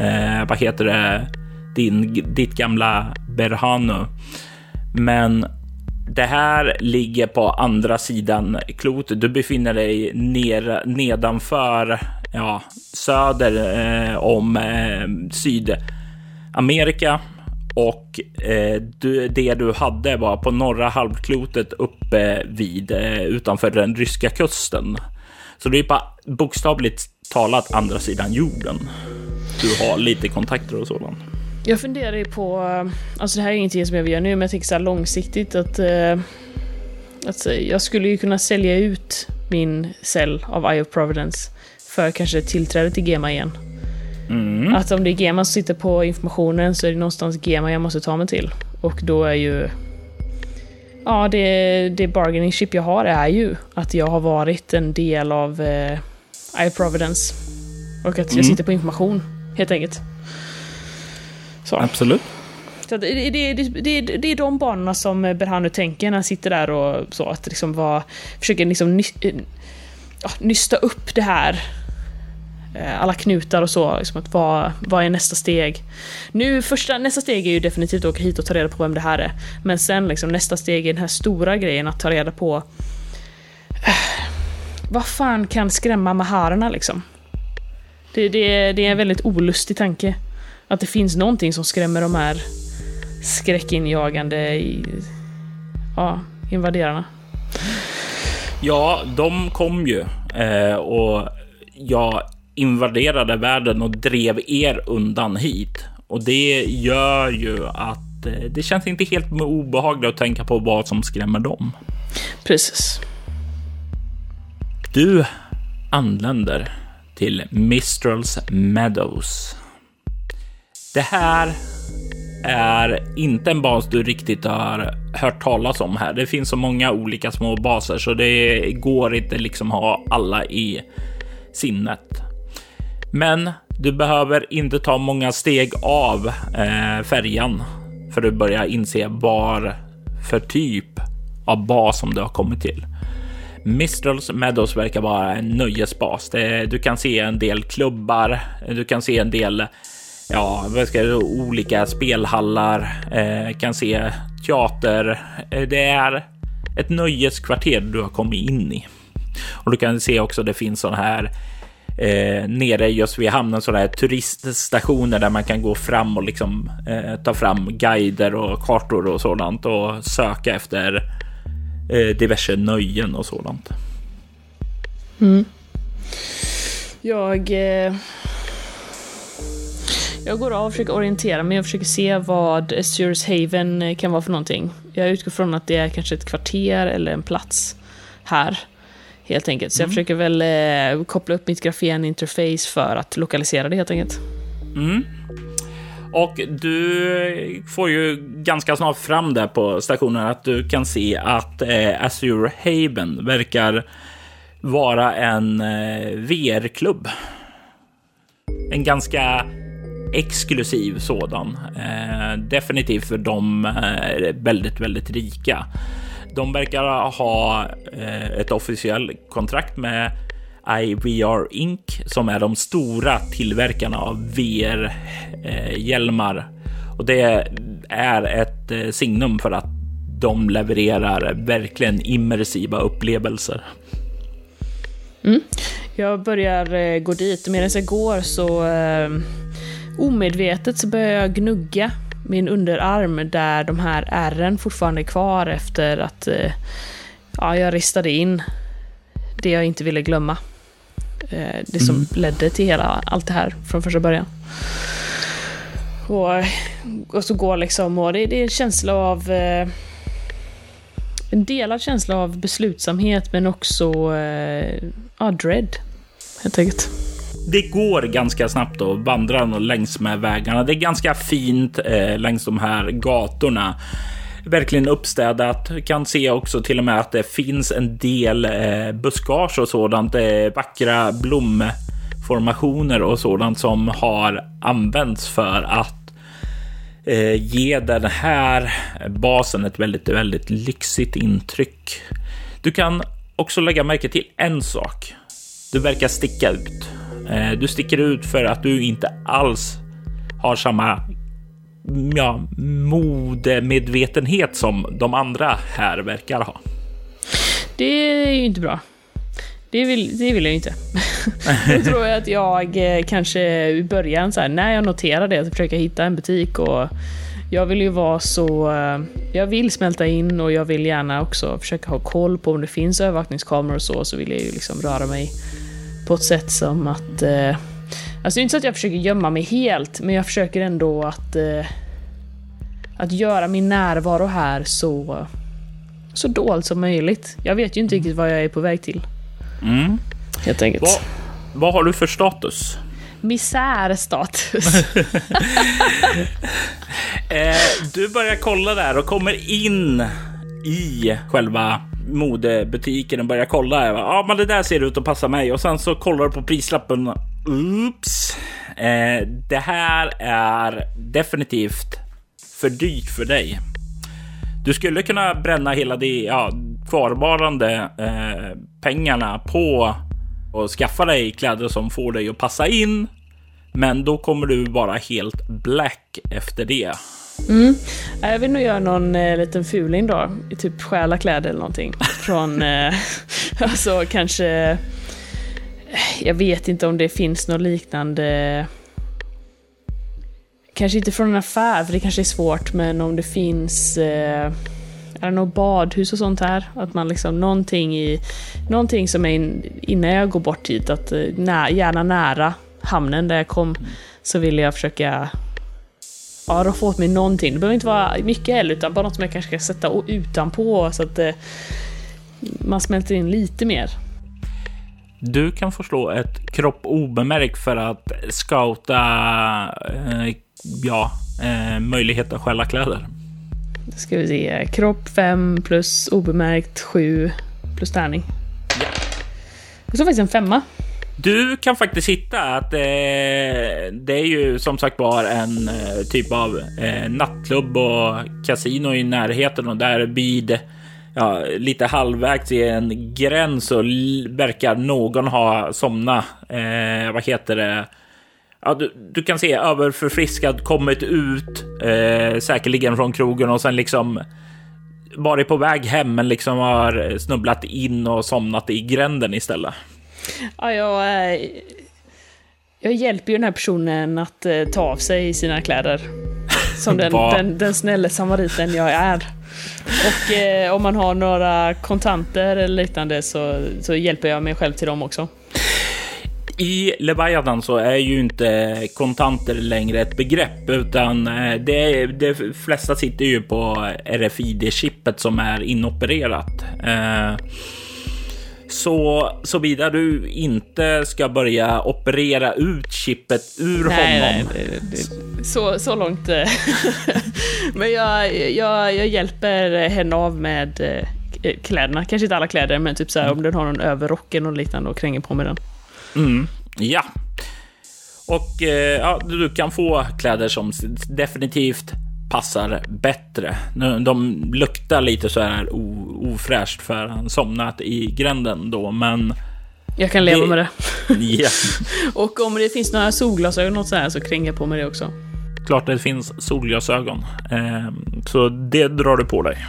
eh, vad heter det, din, ditt gamla Berhanu. Men det här ligger på andra sidan klotet. Du befinner dig ner, nedanför, ja, söder eh, om eh, Sydamerika och eh, du, det du hade var på norra halvklotet uppe vid eh, utanför den ryska kusten. Så det är bara bokstavligt talat andra sidan jorden. Du har lite kontakter och sådant. Jag funderar ju på, eh, alltså det här är ingenting som jag vill göra nu, men jag tänker så här långsiktigt att, eh, att eh, jag skulle ju kunna sälja ut min cell av Eye of Providence för kanske tillträde till GEMA igen. Mm. Att om det är GEMA som sitter på informationen så är det någonstans GEMA jag måste ta mig till. Och då är ju... Ja, det, det bargaining chip jag har är ju att jag har varit en del av eh, of Providence. Och att jag Mm. sitter på information, helt enkelt. Så. Absolut. Så det, det, det, det, det är de banorna som Berhanu tänker när han sitter där och så att liksom vara, försöker liksom ny, eh, nysta upp det här. Eh, alla knutar och så, liksom att vad, vad är nästa steg? Nu, första, nästa steg är ju definitivt att åka hit och ta reda på vem det här är. Men sen liksom nästa steg är den här stora grejen att ta reda på eh, vad fan kan skrämma maharerna liksom? Det, det, det är en väldigt olustig tanke. Att det finns någonting som skrämmer de här skräckinjagande i, ja, invaderarna. Ja, de kom ju eh, och jag invaderade världen och drev er undan hit. Och det gör ju att eh, det känns inte helt obehagligt att tänka på vad som skrämmer dem. Precis. Du anländer till Mistrals Meadows. Det här är inte en bas du riktigt har hört talas om här. Det finns så många olika små baser så det går inte liksom ha alla i sinnet. Men du behöver inte ta många steg av eh, färjan för att börja inse var för typ av bas som du har kommit till. Mistrals Meadows verkar vara en nöjesbas. Det, du kan se en del klubbar, du kan se en del ja, vad ska jag, olika spelhallar, eh, kan se teater. Eh, det är ett nöjeskvarter du har kommit in i. Och du kan se också det finns sådana här eh, nere just vid hamnen sådana här turiststationer där man kan gå fram och liksom eh, ta fram guider och kartor och sådant och söka efter eh, diverse nöjen och sådant. Jag... Eh, jag går av och försöker orientera mig och försöker se vad Azures Haven kan vara för någonting. Jag utgår från att det är kanske ett kvarter eller en plats här. Helt enkelt. Så jag försöker väl eh, koppla upp mitt grafen interface för att lokalisera det helt enkelt. Mm. Och du får ju ganska snart fram där på stationen att du kan se att eh, Azure Haven verkar vara en eh, VR-klubb. En ganska exklusiv sådan. Eh, definitivt för de eh, väldigt, väldigt rika. De verkar ha eh, ett officiellt kontrakt med IVR Inc som är de stora tillverkarna av VR-hjälmar. Eh, och det är ett eh, signum för att de levererar verkligen immersiva upplevelser. Mm. Jag börjar gå dit och medan jag går så eh, omedvetet så börjar jag gnugga min underarm där de här ärren fortfarande är kvar efter att eh, ja, jag ristade in det jag inte ville glömma. Eh, det som ledde till hela allt det här från första början. Och, och så går liksom, och det, det är en känsla av eh, en delad känsla av beslutsamhet men också ja, dread. Helt enkelt. Det går ganska snabbt att vandra längs med vägarna. Det är ganska fint eh, längs de här gatorna. Verkligen uppstädat. Kan se också till och med att det finns en del eh, buskage och sådant. Eh, vackra blomformationer och sådant som har använts för att eh, ge den här basen ett väldigt, väldigt lyxigt intryck. Du kan också lägga märke till en sak. Du verkar sticka ut. Eh, du sticker ut för att du inte alls har samma ja, modemedvetenhet som de andra här verkar ha. Det är ju inte bra. Det vill, det vill jag ju inte. Då tror jag att jag eh, kanske i början, så här, när jag noterar det, försöker hitta en butik och jag vill ju vara så... Eh, jag vill smälta in och jag vill gärna också försöka ha koll på om det finns övervakningskameror och så, så vill jag ju liksom röra mig på ett sätt som att... eh, Alltså det är inte så att jag försöker gömma mig helt, men jag försöker ändå att... Eh, att göra min närvaro här så... Så dold som möjligt. Jag vet ju inte riktigt vad jag är på väg till. Mm. Helt enkelt. Vad, vad har du för status? Misärstatus. Eh, du börjar kolla där och kommer in i själva modebutiken och börjar kolla. Ja, men det där ser ut att passa mig. Och sen så kollar du på prislappen. Oops. Eh, det här är definitivt för dyrt för dig. Du skulle kunna bränna hela de ja, kvarvarande eh, pengarna på att skaffa dig kläder som får dig att passa in. Men då kommer du vara helt black efter det. Mm. Jag vill nog göra någon eh, liten fuling då. Typ stjäla kläder eller någonting. Från, eh, alltså kanske... Eh, jag vet inte om det finns något liknande... Kanske inte från en affär, för det kanske är svårt, men om det finns... Eh, är det något badhus och sånt här? Att man liksom någonting i... Någonting som är in, innan jag går bort hit, att eh, nä, gärna nära hamnen där jag kom, så vill jag försöka ja, roffa åt mig någonting. Det behöver inte vara mycket heller, utan bara något som jag kanske ska sätta utanpå så att eh, man smälter in lite mer. Du kan få slå ett kropp obemärkt för att scouta eh, ja, eh, möjlighet att stjäla kläder. Då ska vi se. Kropp 5 plus obemärkt 7 plus tärning. Ja. Och så faktiskt en femma. Du kan faktiskt hitta att eh, det är ju som sagt var en eh, typ av eh, nattklubb och kasino i närheten och där vid ja, lite halvvägs i en gräns så verkar någon ha somnat. Eh, vad heter det? Ja, du, du, kan se överförfriskad kommit ut eh, säkerligen från krogen och sen liksom varit på väg hem men liksom har snubblat in och somnat i gränden istället. Ja, jag, eh, jag hjälper ju den här personen att eh, ta av sig sina kläder. Som den, den, den snälla samariten jag är. Och eh, om man har några kontanter eller liknande så, så hjälper jag mig själv till dem också. I Leviathan så är ju inte kontanter längre ett begrepp, utan eh, det, det flesta sitter ju på RFID-chippet som är inopererat. Eh, så såvida du inte ska börja operera ut chippet ur nej, honom. Nej, det, det, så, så långt. eh. men jag, jag, jag hjälper henne av med eh, kläderna. Kanske inte alla kläder, men typ så här, om den har någon överrocken och liknande och kränger på med den. Mm, ja. Och eh, ja, du kan få kläder som definitivt passar bättre. De luktar lite så här ofräscht för han somnat i gränden då, men jag kan leva det... med det. Yeah. och om det finns några solglasögon och så här så kränger jag på med det också. Klart det finns solglasögon, eh, så det drar du på dig.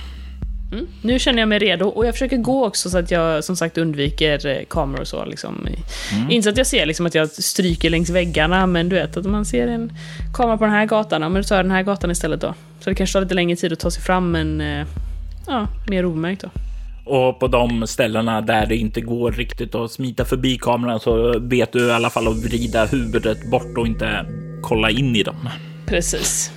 Mm. Nu känner jag mig redo och jag försöker gå också så att jag som sagt undviker eh, kameror och så. Liksom. Mm. Inte så att jag ser liksom, att jag stryker längs väggarna, men du vet att man ser en kamera på den här gatan, men då tar jag den här gatan istället då. Så det kanske tar lite längre tid att ta sig fram, men eh, ja, mer obemärkt då. Och på de ställena där det inte går riktigt att smita förbi kameran så vet du i alla fall att vrida huvudet bort och inte kolla in i dem. Precis.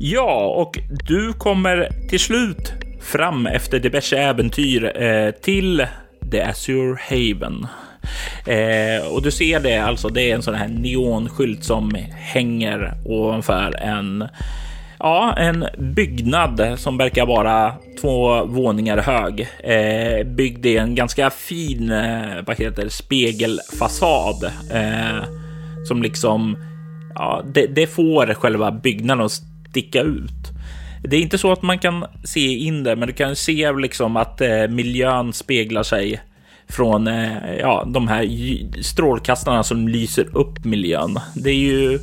Ja, och du kommer till slut fram efter diverse äventyr eh, till The Azure Haven. Eh, och du ser det alltså, det är en sån här neonskylt som hänger ovanför en Ja, en byggnad som verkar vara två våningar hög, eh, byggd i en ganska fin, eh, vad heter spegelfasad eh, som liksom, ja, det, det får själva byggnaden att sticka ut. Det är inte så att man kan se in det, men du kan se liksom att eh, miljön speglar sig från eh, ja, de här strålkastarna som lyser upp miljön. Det är ju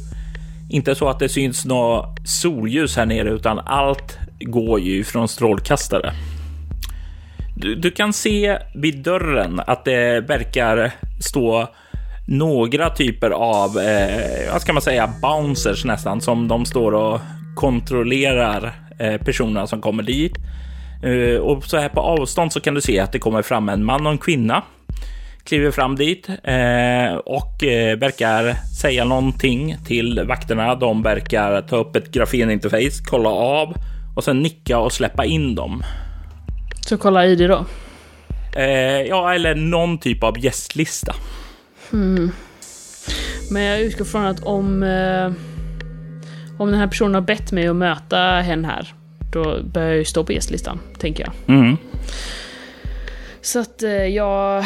inte så att det syns något solljus här nere, utan allt går ju från strålkastare. Du, du, kan se vid dörren att det verkar stå några typer av, eh, vad ska man säga, bouncers nästan, som de står och kontrollerar eh, personerna som kommer dit. Eh, och så här på avstånd så kan du se att det kommer fram en man och en kvinna. kliver fram dit eh, och eh, verkar säga någonting till vakterna. De verkar ta upp ett grafeninterface, kolla av och sen nicka och släppa in dem. Så kolla ID då? Eh, ja, eller någon typ av gästlista. Mm. Men jag utgår från att om, eh, om den här personen har bett mig att möta henne här, då bör jag ju stå på gästlistan, tänker jag. Mm. Så att eh, jag...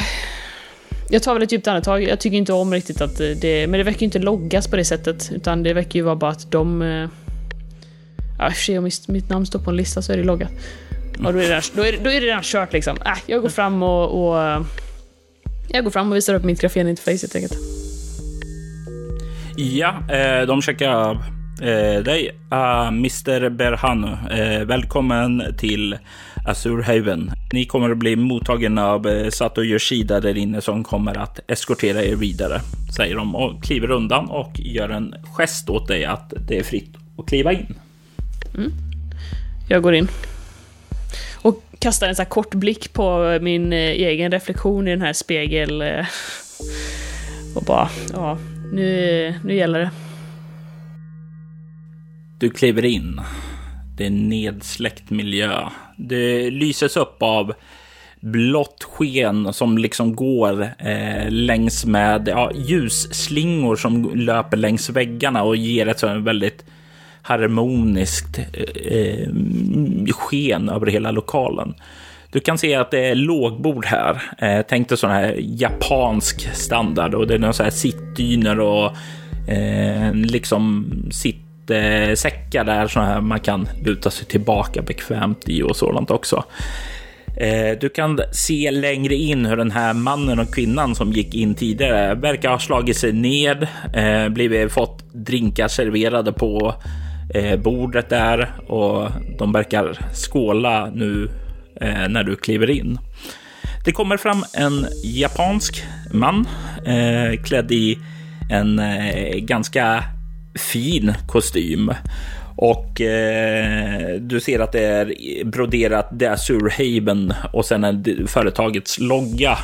Jag tar väl ett djupt andetag. Jag tycker inte om riktigt att det... Men det verkar ju inte loggas på det sättet. Utan det verkar ju vara bara att de... eh, Ja, i och för sig om mitt, namn står på en lista så är det loggat. Ja, då är det redan, då är, då är det redan kört liksom. Äh, jag går fram och, och... eh, Jag går fram och visar upp mitt grafeninterface helt enkelt. Ja, eh, de checkar eh, dig. Ah, uh, Mr Berhanu, eh, välkommen till Azure Haven. Ni kommer att bli mottagen av eh, Sato Yoshida där inne som kommer att eskortera er vidare, säger de och kliver undan och gör en gest åt dig att det är fritt att kliva in. Mm. Jag går in. Och kastar en så här kort blick på min eh, egen reflektion i den här spegel... eh, Och bara, ja, nu, nu gäller det. Du kliver in. Det är nedsläckt miljö. Det lyses upp av blått sken som liksom går eh, längs med ja, ljusslingor som löper längs väggarna och ger ett sådant väldigt harmoniskt eh, eh, sken över hela lokalen. Du kan se att det är lågbord här. Eh, tänk dig sån här japansk standard och det är några så här sittdyner och eh, liksom säckar där så här man kan luta sig tillbaka bekvämt i och sådant också. Eh, du kan se längre in hur den här mannen och kvinnan som gick in tidigare verkar ha slagit sig ned, eh, blivit fått drinkar serverade på eh, bordet där och de verkar skåla nu när du kliver in. Det kommer fram en japansk man klädd i en ganska fin kostym. Och eh, du ser att det är broderat The Azure Haven och sen är det företagets logga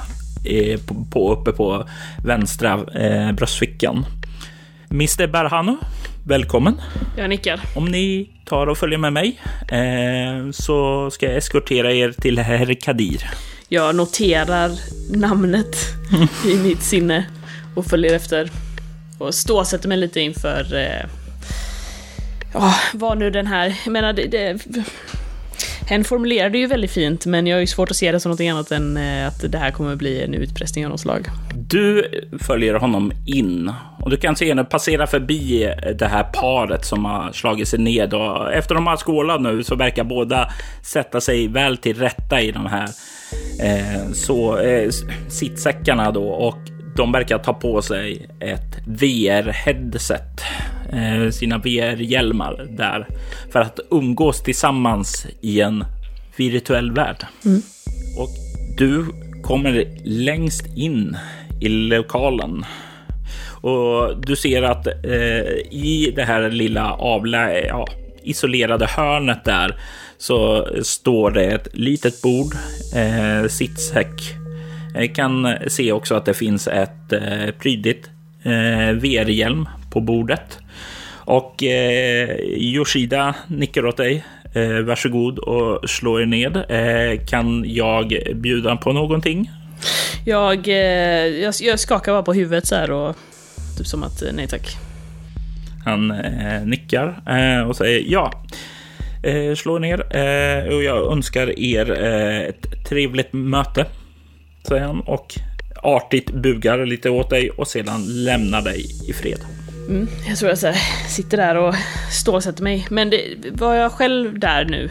eh, på, på, uppe på vänstra eh, bröstfickan. Mr Berhanu, välkommen. Jag nickar. Om ni tar och följer med mig eh, så ska jag eskortera er till Herr Kadir. Jag noterar namnet i mitt sinne och följer efter. Och ståsätter mig lite inför... Eh, ja, vad nu den här... Jag menar, det, det, hen formulerade ju väldigt fint, men jag har ju svårt att se det som något annat än eh, att det här kommer bli en utpressning av något slag. Du följer honom in och du kan se henne passera förbi eh, det här paret som har slagit sig ned och efter de har skålat nu så verkar båda sätta sig väl till rätta i de här eh, så eh, sittsäckarna då och de verkar ta på sig ett VR-headset, eh, sina VR-hjälmar där för att umgås tillsammans i en virtuell värld. Och du kommer längst in i lokalen. Och du ser att eh, i det här lilla avlä ja, isolerade hörnet där så står det ett litet bord, eh, sittsäck. Jag kan se också att det finns ett eh, prydligt eh, VR-hjälm på bordet. Och eh, Yoshida nickar åt dig. Eh, varsågod och slå er ned. Eh, kan jag bjuda på någonting? Jag, eh, jag, jag skakar bara på huvudet så här och typ som att eh, nej tack. Han eh, nickar eh, och säger ja. Eh, slå ner eh, och jag önskar er eh, ett trevligt möte. Säger han och artigt bugar lite åt dig och sedan lämnar dig i fred. Mm, jag tror jag så här, sitter där och stålsätter mig. Men det, var jag själv där nu?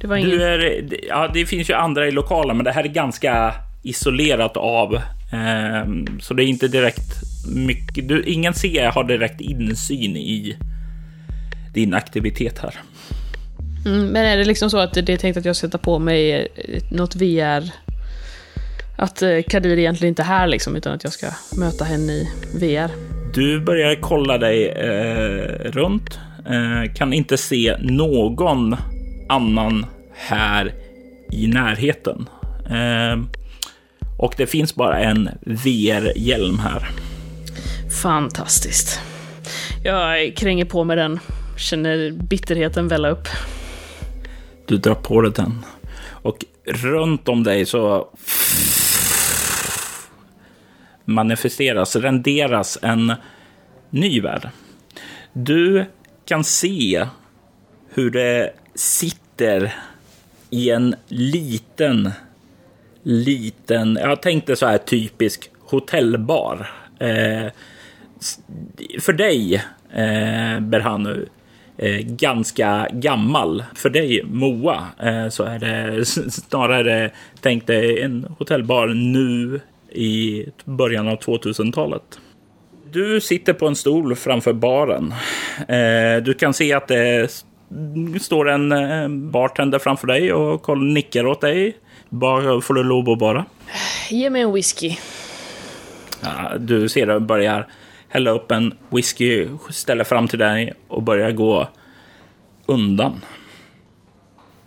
Det var ingen... Du är, ja, det finns ju andra i lokalen, men det här är ganska isolerat av. ehm, så det är inte direkt mycket. Du, ingen ser har direkt insyn i din aktivitet här. Mm, men är det liksom så att det är tänkt att jag ska ta på mig eh, något VR? Att eh, Kadir egentligen inte är här liksom, utan att jag ska möta henne i VR? Du börjar kolla dig eh, runt. Eh, kan inte se någon annan här i närheten. Eh, Och det finns bara en VR-hjälm här. Fantastiskt. Jag kränger på med den. Känner bitterheten välla upp. Du drar på dig den. Och runt om dig så manifesteras, renderas en ny värld. Du kan se hur det sitter i en liten, liten, jag tänkte så här typisk hotellbar. Eh, för dig, eh, Berhanu, eh, ganska gammal. För dig, Moa, eh, så är det snarare, tänkt dig en hotellbar nu i början av 2000-talet. Du sitter på en stol framför baren. Eh, du kan se att det står en eh, bartender framför dig och nickar åt dig. Bara får du lov att bara. Ge mig en whisky. Ja, du ser att börjar hälla upp en whisky, ställer fram till dig och börjar gå undan.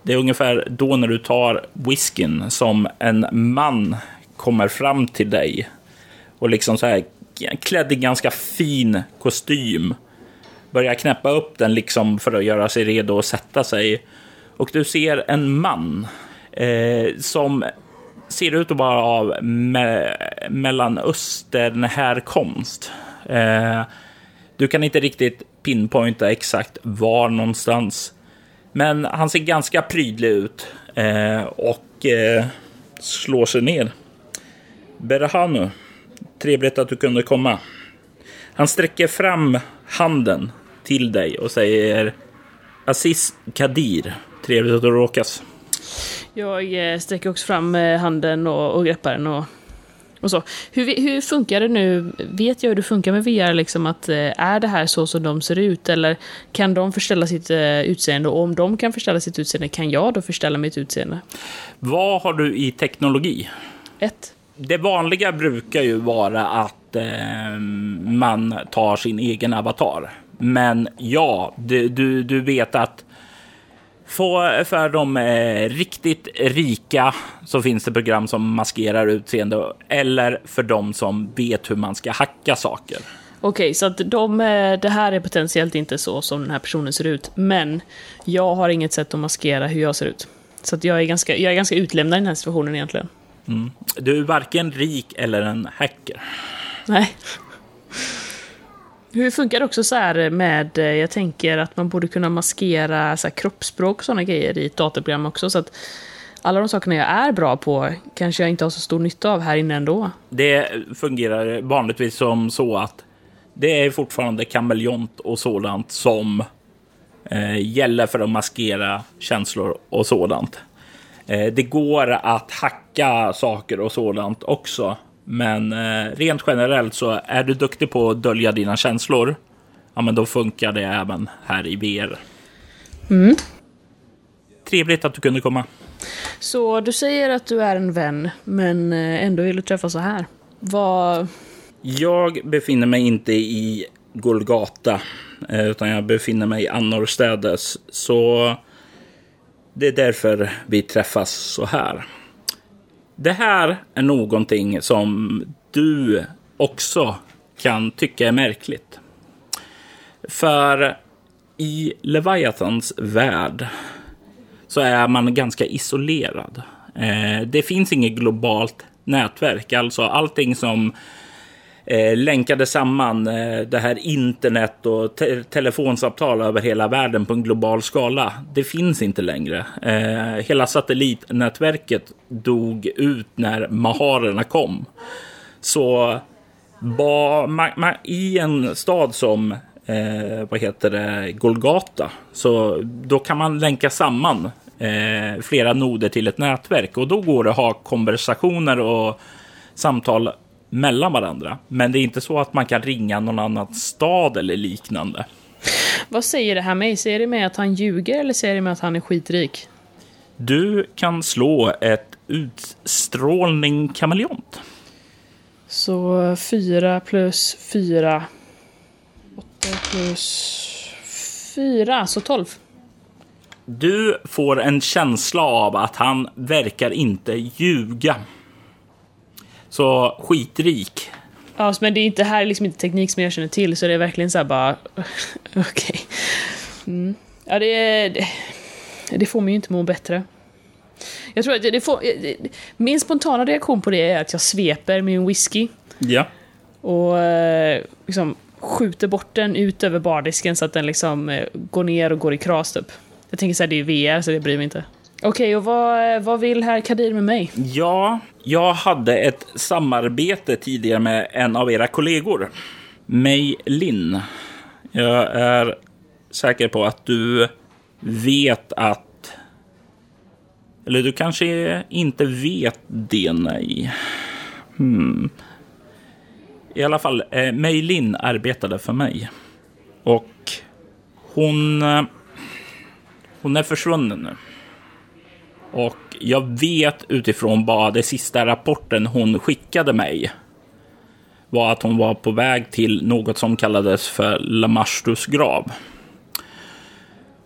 Det är ungefär då när du tar whiskyn som en man kommer fram till dig och liksom så här klädd i ganska fin kostym börjar knäppa upp den liksom för att göra sig redo att sätta sig. Och du ser en man eh, som ser ut att vara av me mellanöstern härkomst. Eh, du kan inte riktigt pinpointa exakt var någonstans. Men han ser ganska prydlig ut eh, och eh, slår sig ner. Berhanu, trevligt att du kunde komma. Han sträcker fram handen till dig och säger Aziz Kadir, trevligt att du råkas. Jag eh, sträcker också fram eh, handen och, och greppar den och, och så. Hur, hur funkar det nu? Vet jag hur det funkar med VR? Liksom att, eh, är det här så som de ser ut? Eller kan de förställa sitt utseende? Och om de kan förställa sitt utseende, kan jag då förställa mitt utseende? Vad har du i teknologi? Ett. Det vanliga brukar ju vara att eh, man tar sin egen avatar. Men ja, du, du, du vet att för, för de eh, riktigt rika så finns det program som maskerar utseende eller för de som vet hur man ska hacka saker. Okej, okay, så att de, eh, det här är potentiellt inte så som den här personen ser ut, men jag har inget sätt att maskera hur jag ser ut. Så att jag, är ganska, jag är ganska utlämnad i den här situationen egentligen. Mm. Du är varken rik eller en hacker. Nej. Hur funkar det också så här med, eh, jag tänker att man borde kunna maskera så här kroppsspråk och sådana grejer i ett datorprogram också. Så att alla de sakerna jag är bra på kanske jag inte har så stor nytta av här inne ändå. Det fungerar vanligtvis som så att det är fortfarande kameleont och sådant som eh, gäller för att maskera känslor och sådant. Eh, det går att hacka saker och sådant också. Men eh, rent generellt så är du duktig på att dölja dina känslor, ja men då funkar det även här i VR. Mm. Trevligt att du kunde komma. Så du säger att du är en vän, men eh, ändå vill du träffa så här. Vad... Jag befinner mig inte i Golgata, utan jag befinner mig annorstädes. Så det är därför vi träffas så här. Det här är någonting som du också kan tycka är märkligt. För i Leviathans värld så är man ganska isolerad. Eh, det finns inget globalt nätverk, alltså allting som eh, länkade samman eh, det här internet och te telefonsamtal över hela världen på en global skala. Det finns inte längre. Eh, hela satellitnätverket dog ut när maharerna kom. Så ba, ma, ma, i en stad som eh, vad heter det, Golgata, så då kan man länka samman eh, flera noder till ett nätverk och då går det att ha konversationer och samtal mellan varandra. Men det är inte så att man kan ringa någon annan stad eller liknande. Vad säger det här mig? Säger det mig att han ljuger eller säger det mig att han är skitrik? Du kan slå ett utstrålning kameleont. Så 4 plus 4. 8 plus 4, så 12. Du får en känsla av att han verkar inte ljuga. Så skitrik. Ja, men det är inte här är liksom inte teknik som jag känner till, så det är verkligen så här bara... Okej. Mm. Ja, det, det, det får mig ju inte må bättre. Jag tror att det får... Min spontana reaktion på det är att jag sveper min whisky Ja. och eh, liksom skjuter bort den ut över bardisken så att den liksom eh, går ner och går i kras typ. Jag tänker så här, det är VR så det bryr mig inte. Okej, och vad, vad vill herr Kadir med mig? Ja, jag hade ett samarbete tidigare med en av era kollegor. Mei Lin. Jag är säker på att du vet att... Eller du kanske inte vet det, nej. Hmm. I alla fall, eh, Mei Lin arbetade för mig. Och hon... Eh, hon är försvunnen nu. Och jag vet utifrån bara den sista rapporten hon skickade mig var att hon var på väg till något som kallades för Lamastus grav.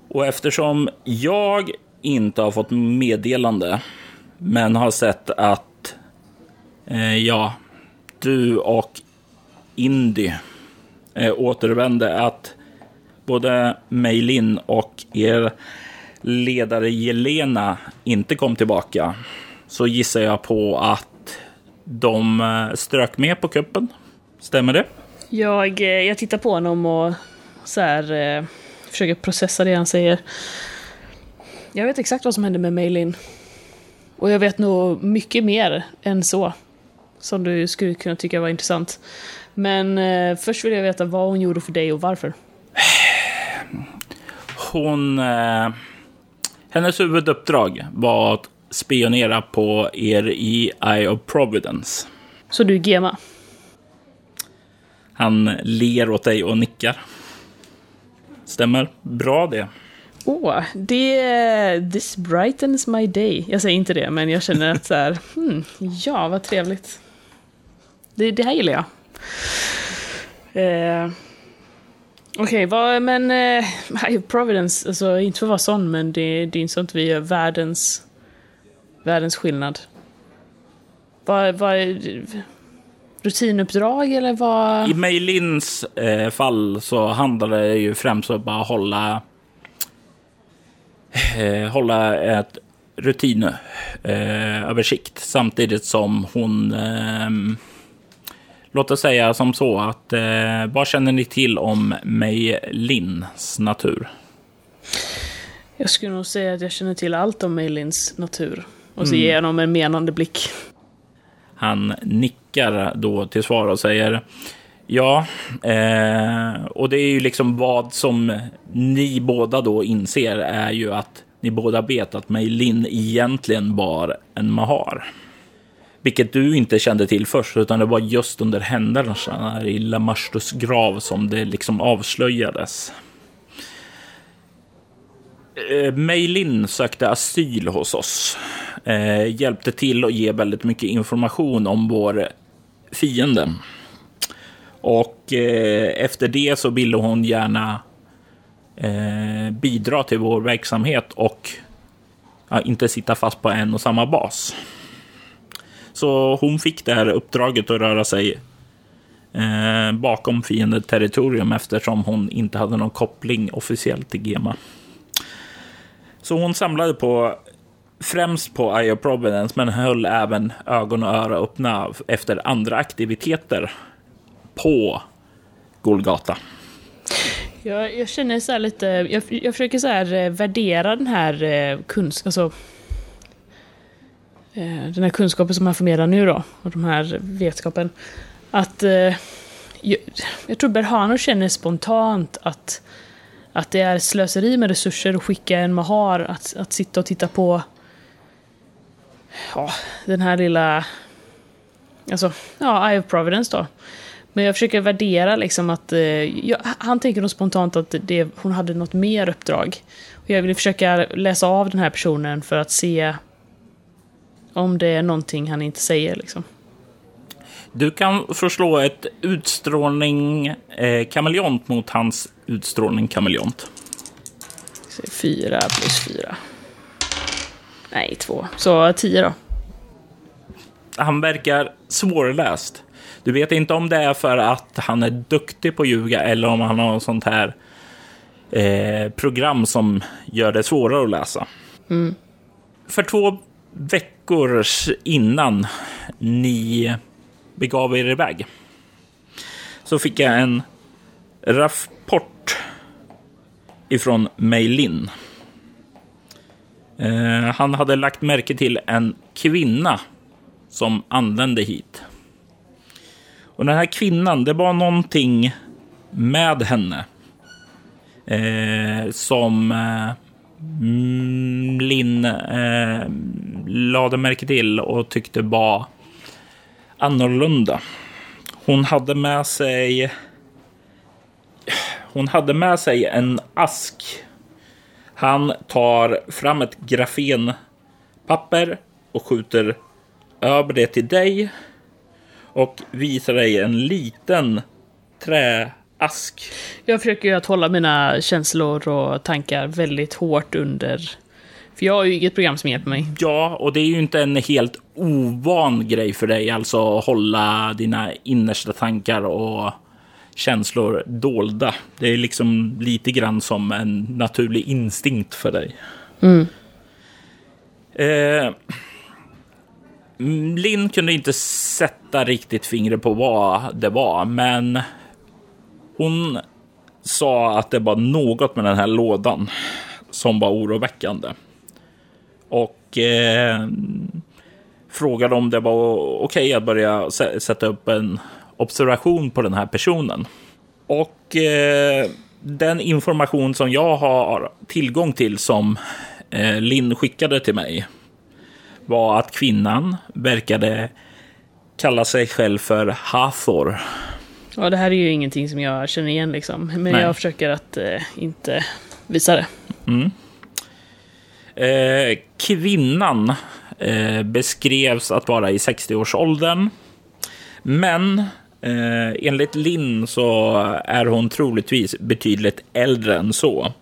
Och eftersom jag inte har fått meddelande men har sett att eh, ja, du och Indy eh, återvände att både Meilin och er ledare Jelena inte kom tillbaka så gissar jag på att de eh, strök med på kuppen. Stämmer det? Jag, eh, jag tittar på honom och så här, eh, försöker processa det han säger. Jag vet exakt vad som hände med Mailin. Och jag vet nog mycket mer än så. Som du skulle kunna tycka var intressant. Men eh, först vill jag veta vad hon gjorde för dig och varför. Hon... Eh, hennes huvuduppdrag var att spionera på er i Eye of Providence. Så du är Gema? Han ler åt dig och nickar. Stämmer bra det. Åh, det... This brightens my day. Jag säger inte det, men jag känner att så här... Hmm, ja, vad trevligt. Det, det här gillar jag. Eh, Okej, okay, men... Eh, of Providence, alltså inte för att vara sån, men det, det är inte så att vi gör världens... Världens skillnad. Vad... vad rutinuppdrag eller vad? I Meilins eh, fall så handlar det ju främst om att bara hålla, eh, hålla ett rutinöversikt eh, samtidigt som hon eh, Låt oss säga som så att eh, vad känner ni till om Meilins natur? Jag skulle nog säga att jag känner till allt om Meilins natur. Och så ger jag honom en menande blick. Han nickar då till svar och säger ja, eh, och det är ju liksom vad som ni båda då inser är ju att ni båda vet att Meilin egentligen var en Mahar. Vilket du inte kände till först, utan det var just under händelserna i Lamashtus grav som det liksom avslöjades. Eh, Meilin sökte asyl hos oss. Eh, hjälpte till att ge väldigt mycket information om vår fiende. Och eh, efter det så ville hon gärna eh, bidra till vår verksamhet och ja, inte sitta fast på en och samma bas. Så hon fick det här uppdraget att röra sig eh, bakom fiendeterritorium eftersom hon inte hade någon koppling officiellt till Gema. Så hon samlade på främst på Eye of Providence, men höll även ögon och öra öppna efter andra aktiviteter på Golgata. Jag, jag känner så här lite, jag, jag försöker så här eh, värdera den här eh, kunskapen, alltså Eh, den här kunskapen som han förmedlar nu då, och de här vetskapen. Att eh, jag, jag tror Berhano känner spontant att, att det är slöseri med resurser att skicka en Mahar att, att sitta och titta på ja, den här lilla, alltså, ja, Eye of Providence då. Men jag försöker värdera liksom att, eh, jag, han tänker nog spontant att det, hon hade något mer uppdrag. Och jag vill försöka läsa av den här personen för att se om det är någonting han inte säger liksom. Du kan förslå ett utstrålning eh, kameleont mot hans utstrålning kameleont. Fyra plus fyra. Nej, två. Så tio då. han verkar svårläst. Du vet inte om det är för att han är duktig på att ljuga eller om han har något sånt här eh, program som gör det svårare att läsa. Mm. För två veckor innan ni begav er iväg så fick jag en rapport ifrån Meilin. Eh, han hade lagt märke till en kvinna som anlände hit. Och den här kvinnan, det var någonting med henne eh, som eh, Mm, Linn eh, lade märke till och tyckte var annorlunda. Hon hade med sig hon hade med sig en ask. Han tar fram ett grafenpapper och skjuter över det till dig och visar dig en liten trä träask. Jag försöker ju att hålla mina känslor och tankar väldigt hårt under för jag har ju inget program som hjälper mig. Ja, och det är ju inte en helt ovan grej för dig, alltså hålla dina innersta tankar och känslor dolda. Det är liksom lite grann som en naturlig instinkt för dig. Mm. Eh, Linn kunde inte sätta riktigt fingret på vad det var, men hon sa att det var något med den här lådan som var oroväckande. Och eh, frågade om det var okej okay att börja sätta upp en observation på den här personen. Och eh, den information som jag har tillgång till som eh, Linn skickade till mig var att kvinnan verkade kalla sig själv för Hathor. Ja, det här är ju ingenting som jag känner igen liksom. Men Nej. jag försöker att eh, inte visa det. Mm. Eh, kvinnan eh, beskrevs att vara i 60-årsåldern. Men eh, enligt Linn så är hon troligtvis betydligt äldre än så.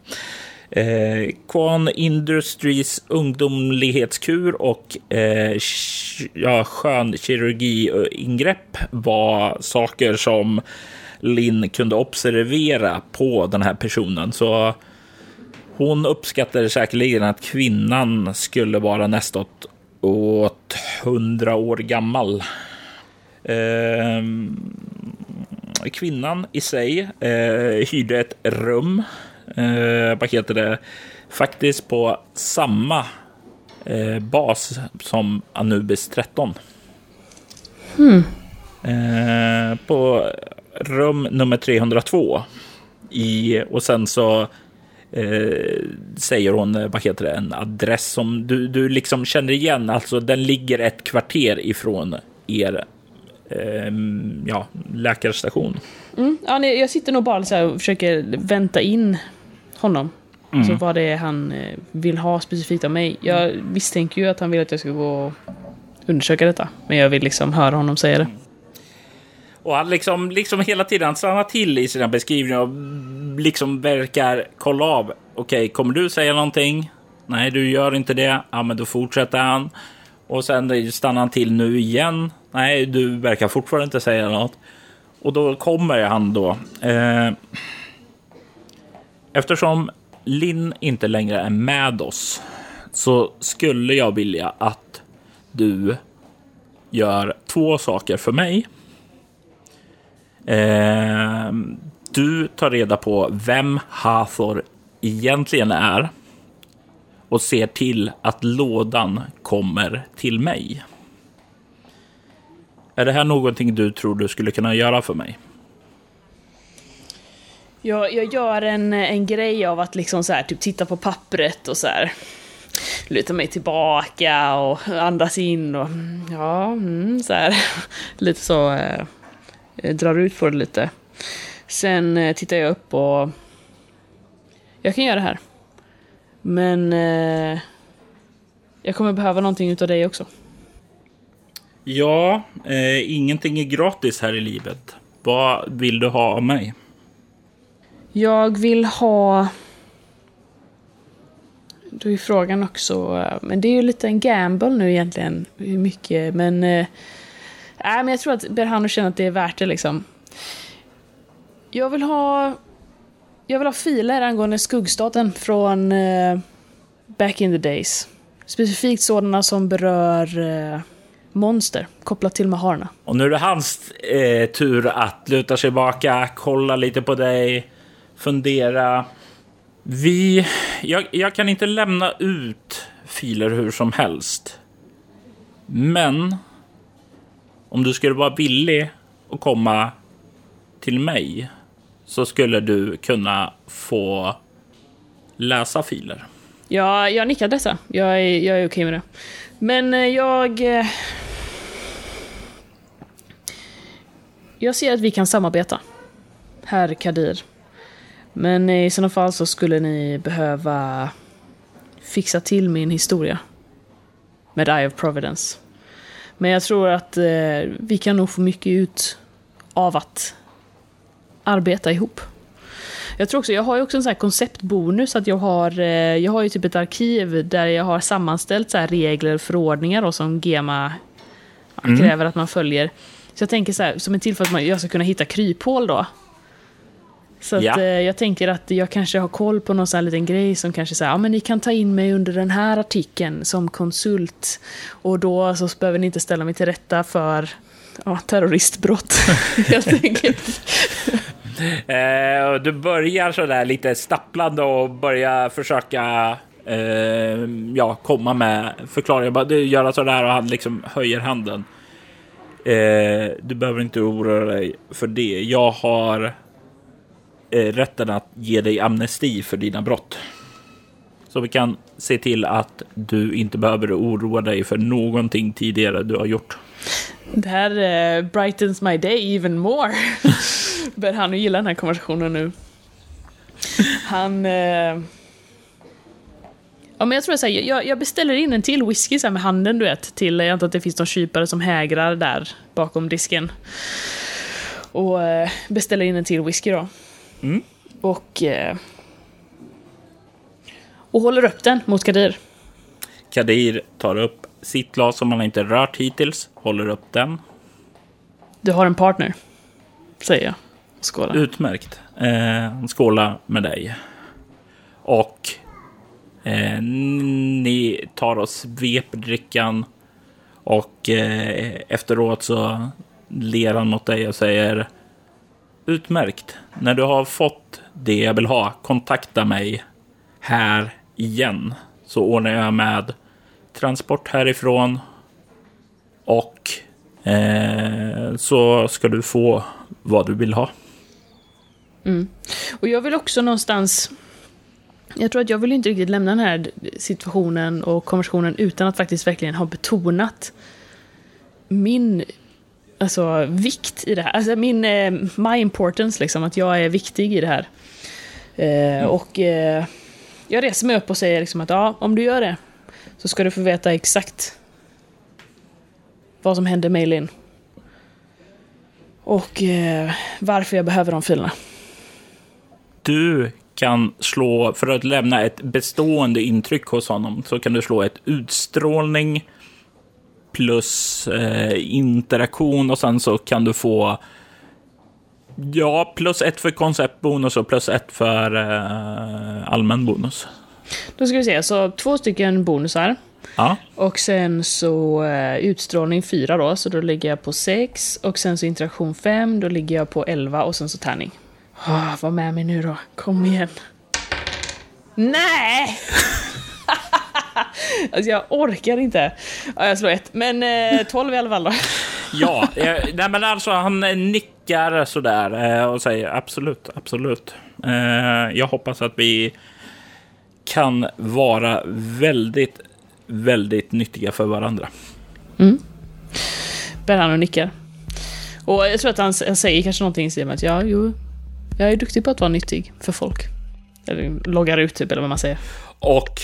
Eh, Kwan Industries ungdomlighetskur och eh, ja, skönkirurgiingrepp var saker som Linn kunde observera på den här personen. Så hon uppskattade säkerligen att kvinnan skulle vara nästan åt hundra år gammal. Eh, kvinnan i sig eh, hyrde ett rum, eh, vad heter det, faktiskt på samma eh, bas som Anubis 13. Hmm. Eh, på rum nummer 302. I, och sen så eh, säger hon, eh, vad heter det, en adress som du, du liksom känner igen. Alltså den ligger ett kvarter ifrån er eh, ja, läkarstation. Mm, ja, nej, jag sitter nog bara så och försöker vänta in honom. Mm. Så vad det är han eh, vill ha specifikt av mig. Jag misstänker ju att han vill att jag ska gå och undersöka detta. Men jag vill liksom höra honom säga det. Och han liksom, liksom hela tiden stannar till i sina beskrivningar och liksom verkar kolla av. Okej, okay, kommer du säga någonting? Nej, du gör inte det. Ja, men då fortsätter han. Och sen stannar han till nu igen. Nej, du verkar fortfarande inte säga något. Och då kommer han då. Eh, eftersom Linn inte längre är med oss så skulle jag vilja att du gör två saker för mig. Eh, du tar reda på vem Hathor egentligen är och ser till att lådan kommer till mig. Är det här någonting du tror du skulle kunna göra för mig? Jag, jag gör en, en grej av att liksom så här, typ titta på pappret och så här luta mig tillbaka och andas in och ja, mm, så här. Lite så, eh, drar ut på det lite. Sen eh, tittar jag upp och jag kan göra det här. Men eh, jag kommer behöva någonting utav dig också. Ja, eh, ingenting är gratis här i livet. Vad vill du ha av mig? Jag vill ha... Då är frågan också, eh, men det är ju lite en gamble nu egentligen, hur mycket, men... Äh, men jag tror att Berhano känner att det är värt det liksom. Jag vill ha... Jag vill ha filer angående skuggstaten från äh, back in the days. Specifikt sådana som berör äh, monster kopplat till Maharna. Och nu är det hans eh, tur att luta sig tillbaka, kolla lite på dig, fundera. Vi... Jag, jag kan inte lämna ut filer hur som helst. Men om du skulle vara villig att komma till mig så skulle du kunna få läsa filer. Ja, jag nickar dessa. Jag är, jag är okej med det. Men eh, jag... Eh, jag ser att vi kan samarbeta. Herr Kadir. Men i sådana fall så skulle ni behöva fixa till min historia. Med Eye of Providence. Men jag tror att eh, vi kan nog få mycket ut av att arbeta ihop. Jag tror också, jag har ju också en sån här konceptbonus att jag har, eh, jag har ju typ ett arkiv där jag har sammanställt så här regler och förordningar då, som GEMA mm. kräver att man följer. Så jag tänker så här, som en till för att jag ska kunna hitta kryphål då. Så att, ja. eh, jag tänker att jag kanske har koll på någon sån här liten grej som kanske säger ja men ni kan ta in mig under den här artikeln som konsult. Och då så behöver ni inte ställa mig till rätta för ja, terroristbrott, helt enkelt. Eh, du börjar sådär lite stapplande och börjar försöka eh, ja, komma med förklaringar. Du gör sådär och han liksom höjer handen. Eh, du behöver inte oroa dig för det. Jag har rätten att ge dig amnesti för dina brott. Så vi kan se till att du inte behöver oroa dig för någonting tidigare du har gjort. Det här uh, brightens my day even more. Börjar han gilla den här konversationen nu. Han... Uh... Ja, men jag tror så här, jag, jag, beställer in en till whisky så med handen, du vet. Till, jag antar att det finns någon kypare som hägrar där bakom disken. Och uh, beställer in en till whisky då. Mm. Och... Uh, och håller upp den mot Kadir. Kadir tar upp sitt glas som han inte rört hittills, håller upp den. Du har en partner, säger jag. Skåla. Utmärkt. Eh, skåla med dig. Och eh, ni tar och sveper drickan. Och eh, efteråt så ler han mot dig och säger Utmärkt. När du har fått det jag vill ha, kontakta mig här igen. Så ordnar jag med transport härifrån. Och eh, så ska du få vad du vill ha. Mm. Och jag vill också någonstans... Jag tror att jag vill inte riktigt lämna den här situationen och konversationen utan att faktiskt verkligen ha betonat min alltså, vikt i det här. Alltså min, eh, my importance, liksom, att jag är viktig i det här. Eh, mm. Och eh, jag reser mig upp och säger liksom att ja, om du gör det så ska du få veta exakt vad som hände med Eileen. Och eh, varför jag behöver de filerna. Du kan slå, för att lämna ett bestående intryck hos honom, så kan du slå ett utstrålning plus eh, interaktion och sen så kan du få Ja, plus ett för konceptbonus och plus ett för eh, allmän bonus. Då ska vi se, så två stycken bonusar. Ja. Och sen så uh, utstrålning 4 då, så då ligger jag på 6. Och sen så interaktion 5, då ligger jag på 11 och sen så tärning. Oh, var med mig nu då, kom igen. Nej! alltså jag orkar inte. Ja, jag slår ett, men eh, 12 i alla fall då. ja, eh, nej men alltså han nickar sådär eh, och säger absolut, absolut. Eh, jag hoppas att vi kan vara väldigt, väldigt nyttiga för varandra. Mm. Bär han och nickar. Och jag tror att han, han säger kanske någonting i stil med att ja, jo, jag är duktig på att vara nyttig för folk. Eller loggar ut typ, eller vad man säger. Och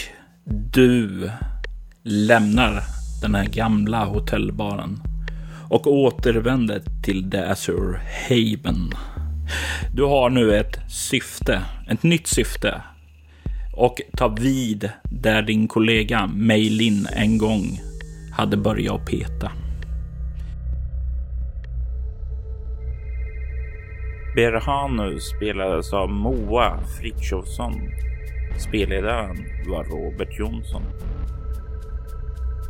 du lämnar den här gamla hotellbaren och återvänder till The Azure Haven. Du har nu ett syfte, ett nytt syfte och ta vid där din kollega Meilin en gång hade börjat peta. Berhanu spelades av Moa Frithiofsson. Spelledaren var Robert Jonsson.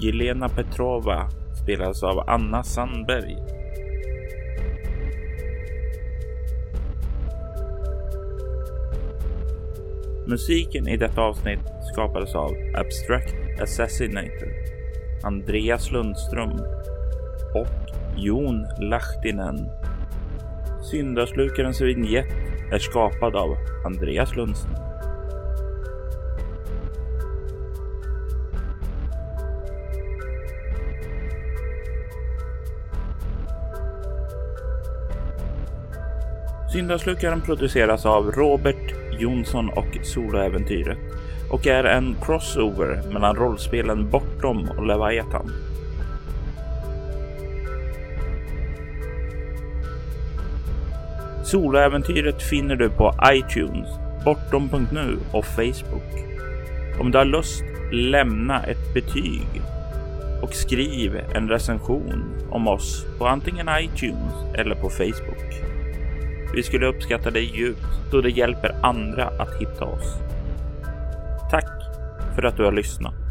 Jelena Petrova spelades av Anna Sandberg. Musiken i detta avsnitt skapades av Abstract Assassinator, Andreas Lundström och Jon Lahtinen. Syndaslukarens vignett är skapad av Andreas Lundström. Syndaslukaren produceras av Robert Jonsson och Soloäventyret och är en crossover mellan rollspelen Bortom och Leviathan. Soloäventyret finner du på iTunes, bortom.nu och Facebook. Om du har lust, lämna ett betyg och skriv en recension om oss på antingen iTunes eller på Facebook. Vi skulle uppskatta dig djupt då det hjälper andra att hitta oss. Tack för att du har lyssnat.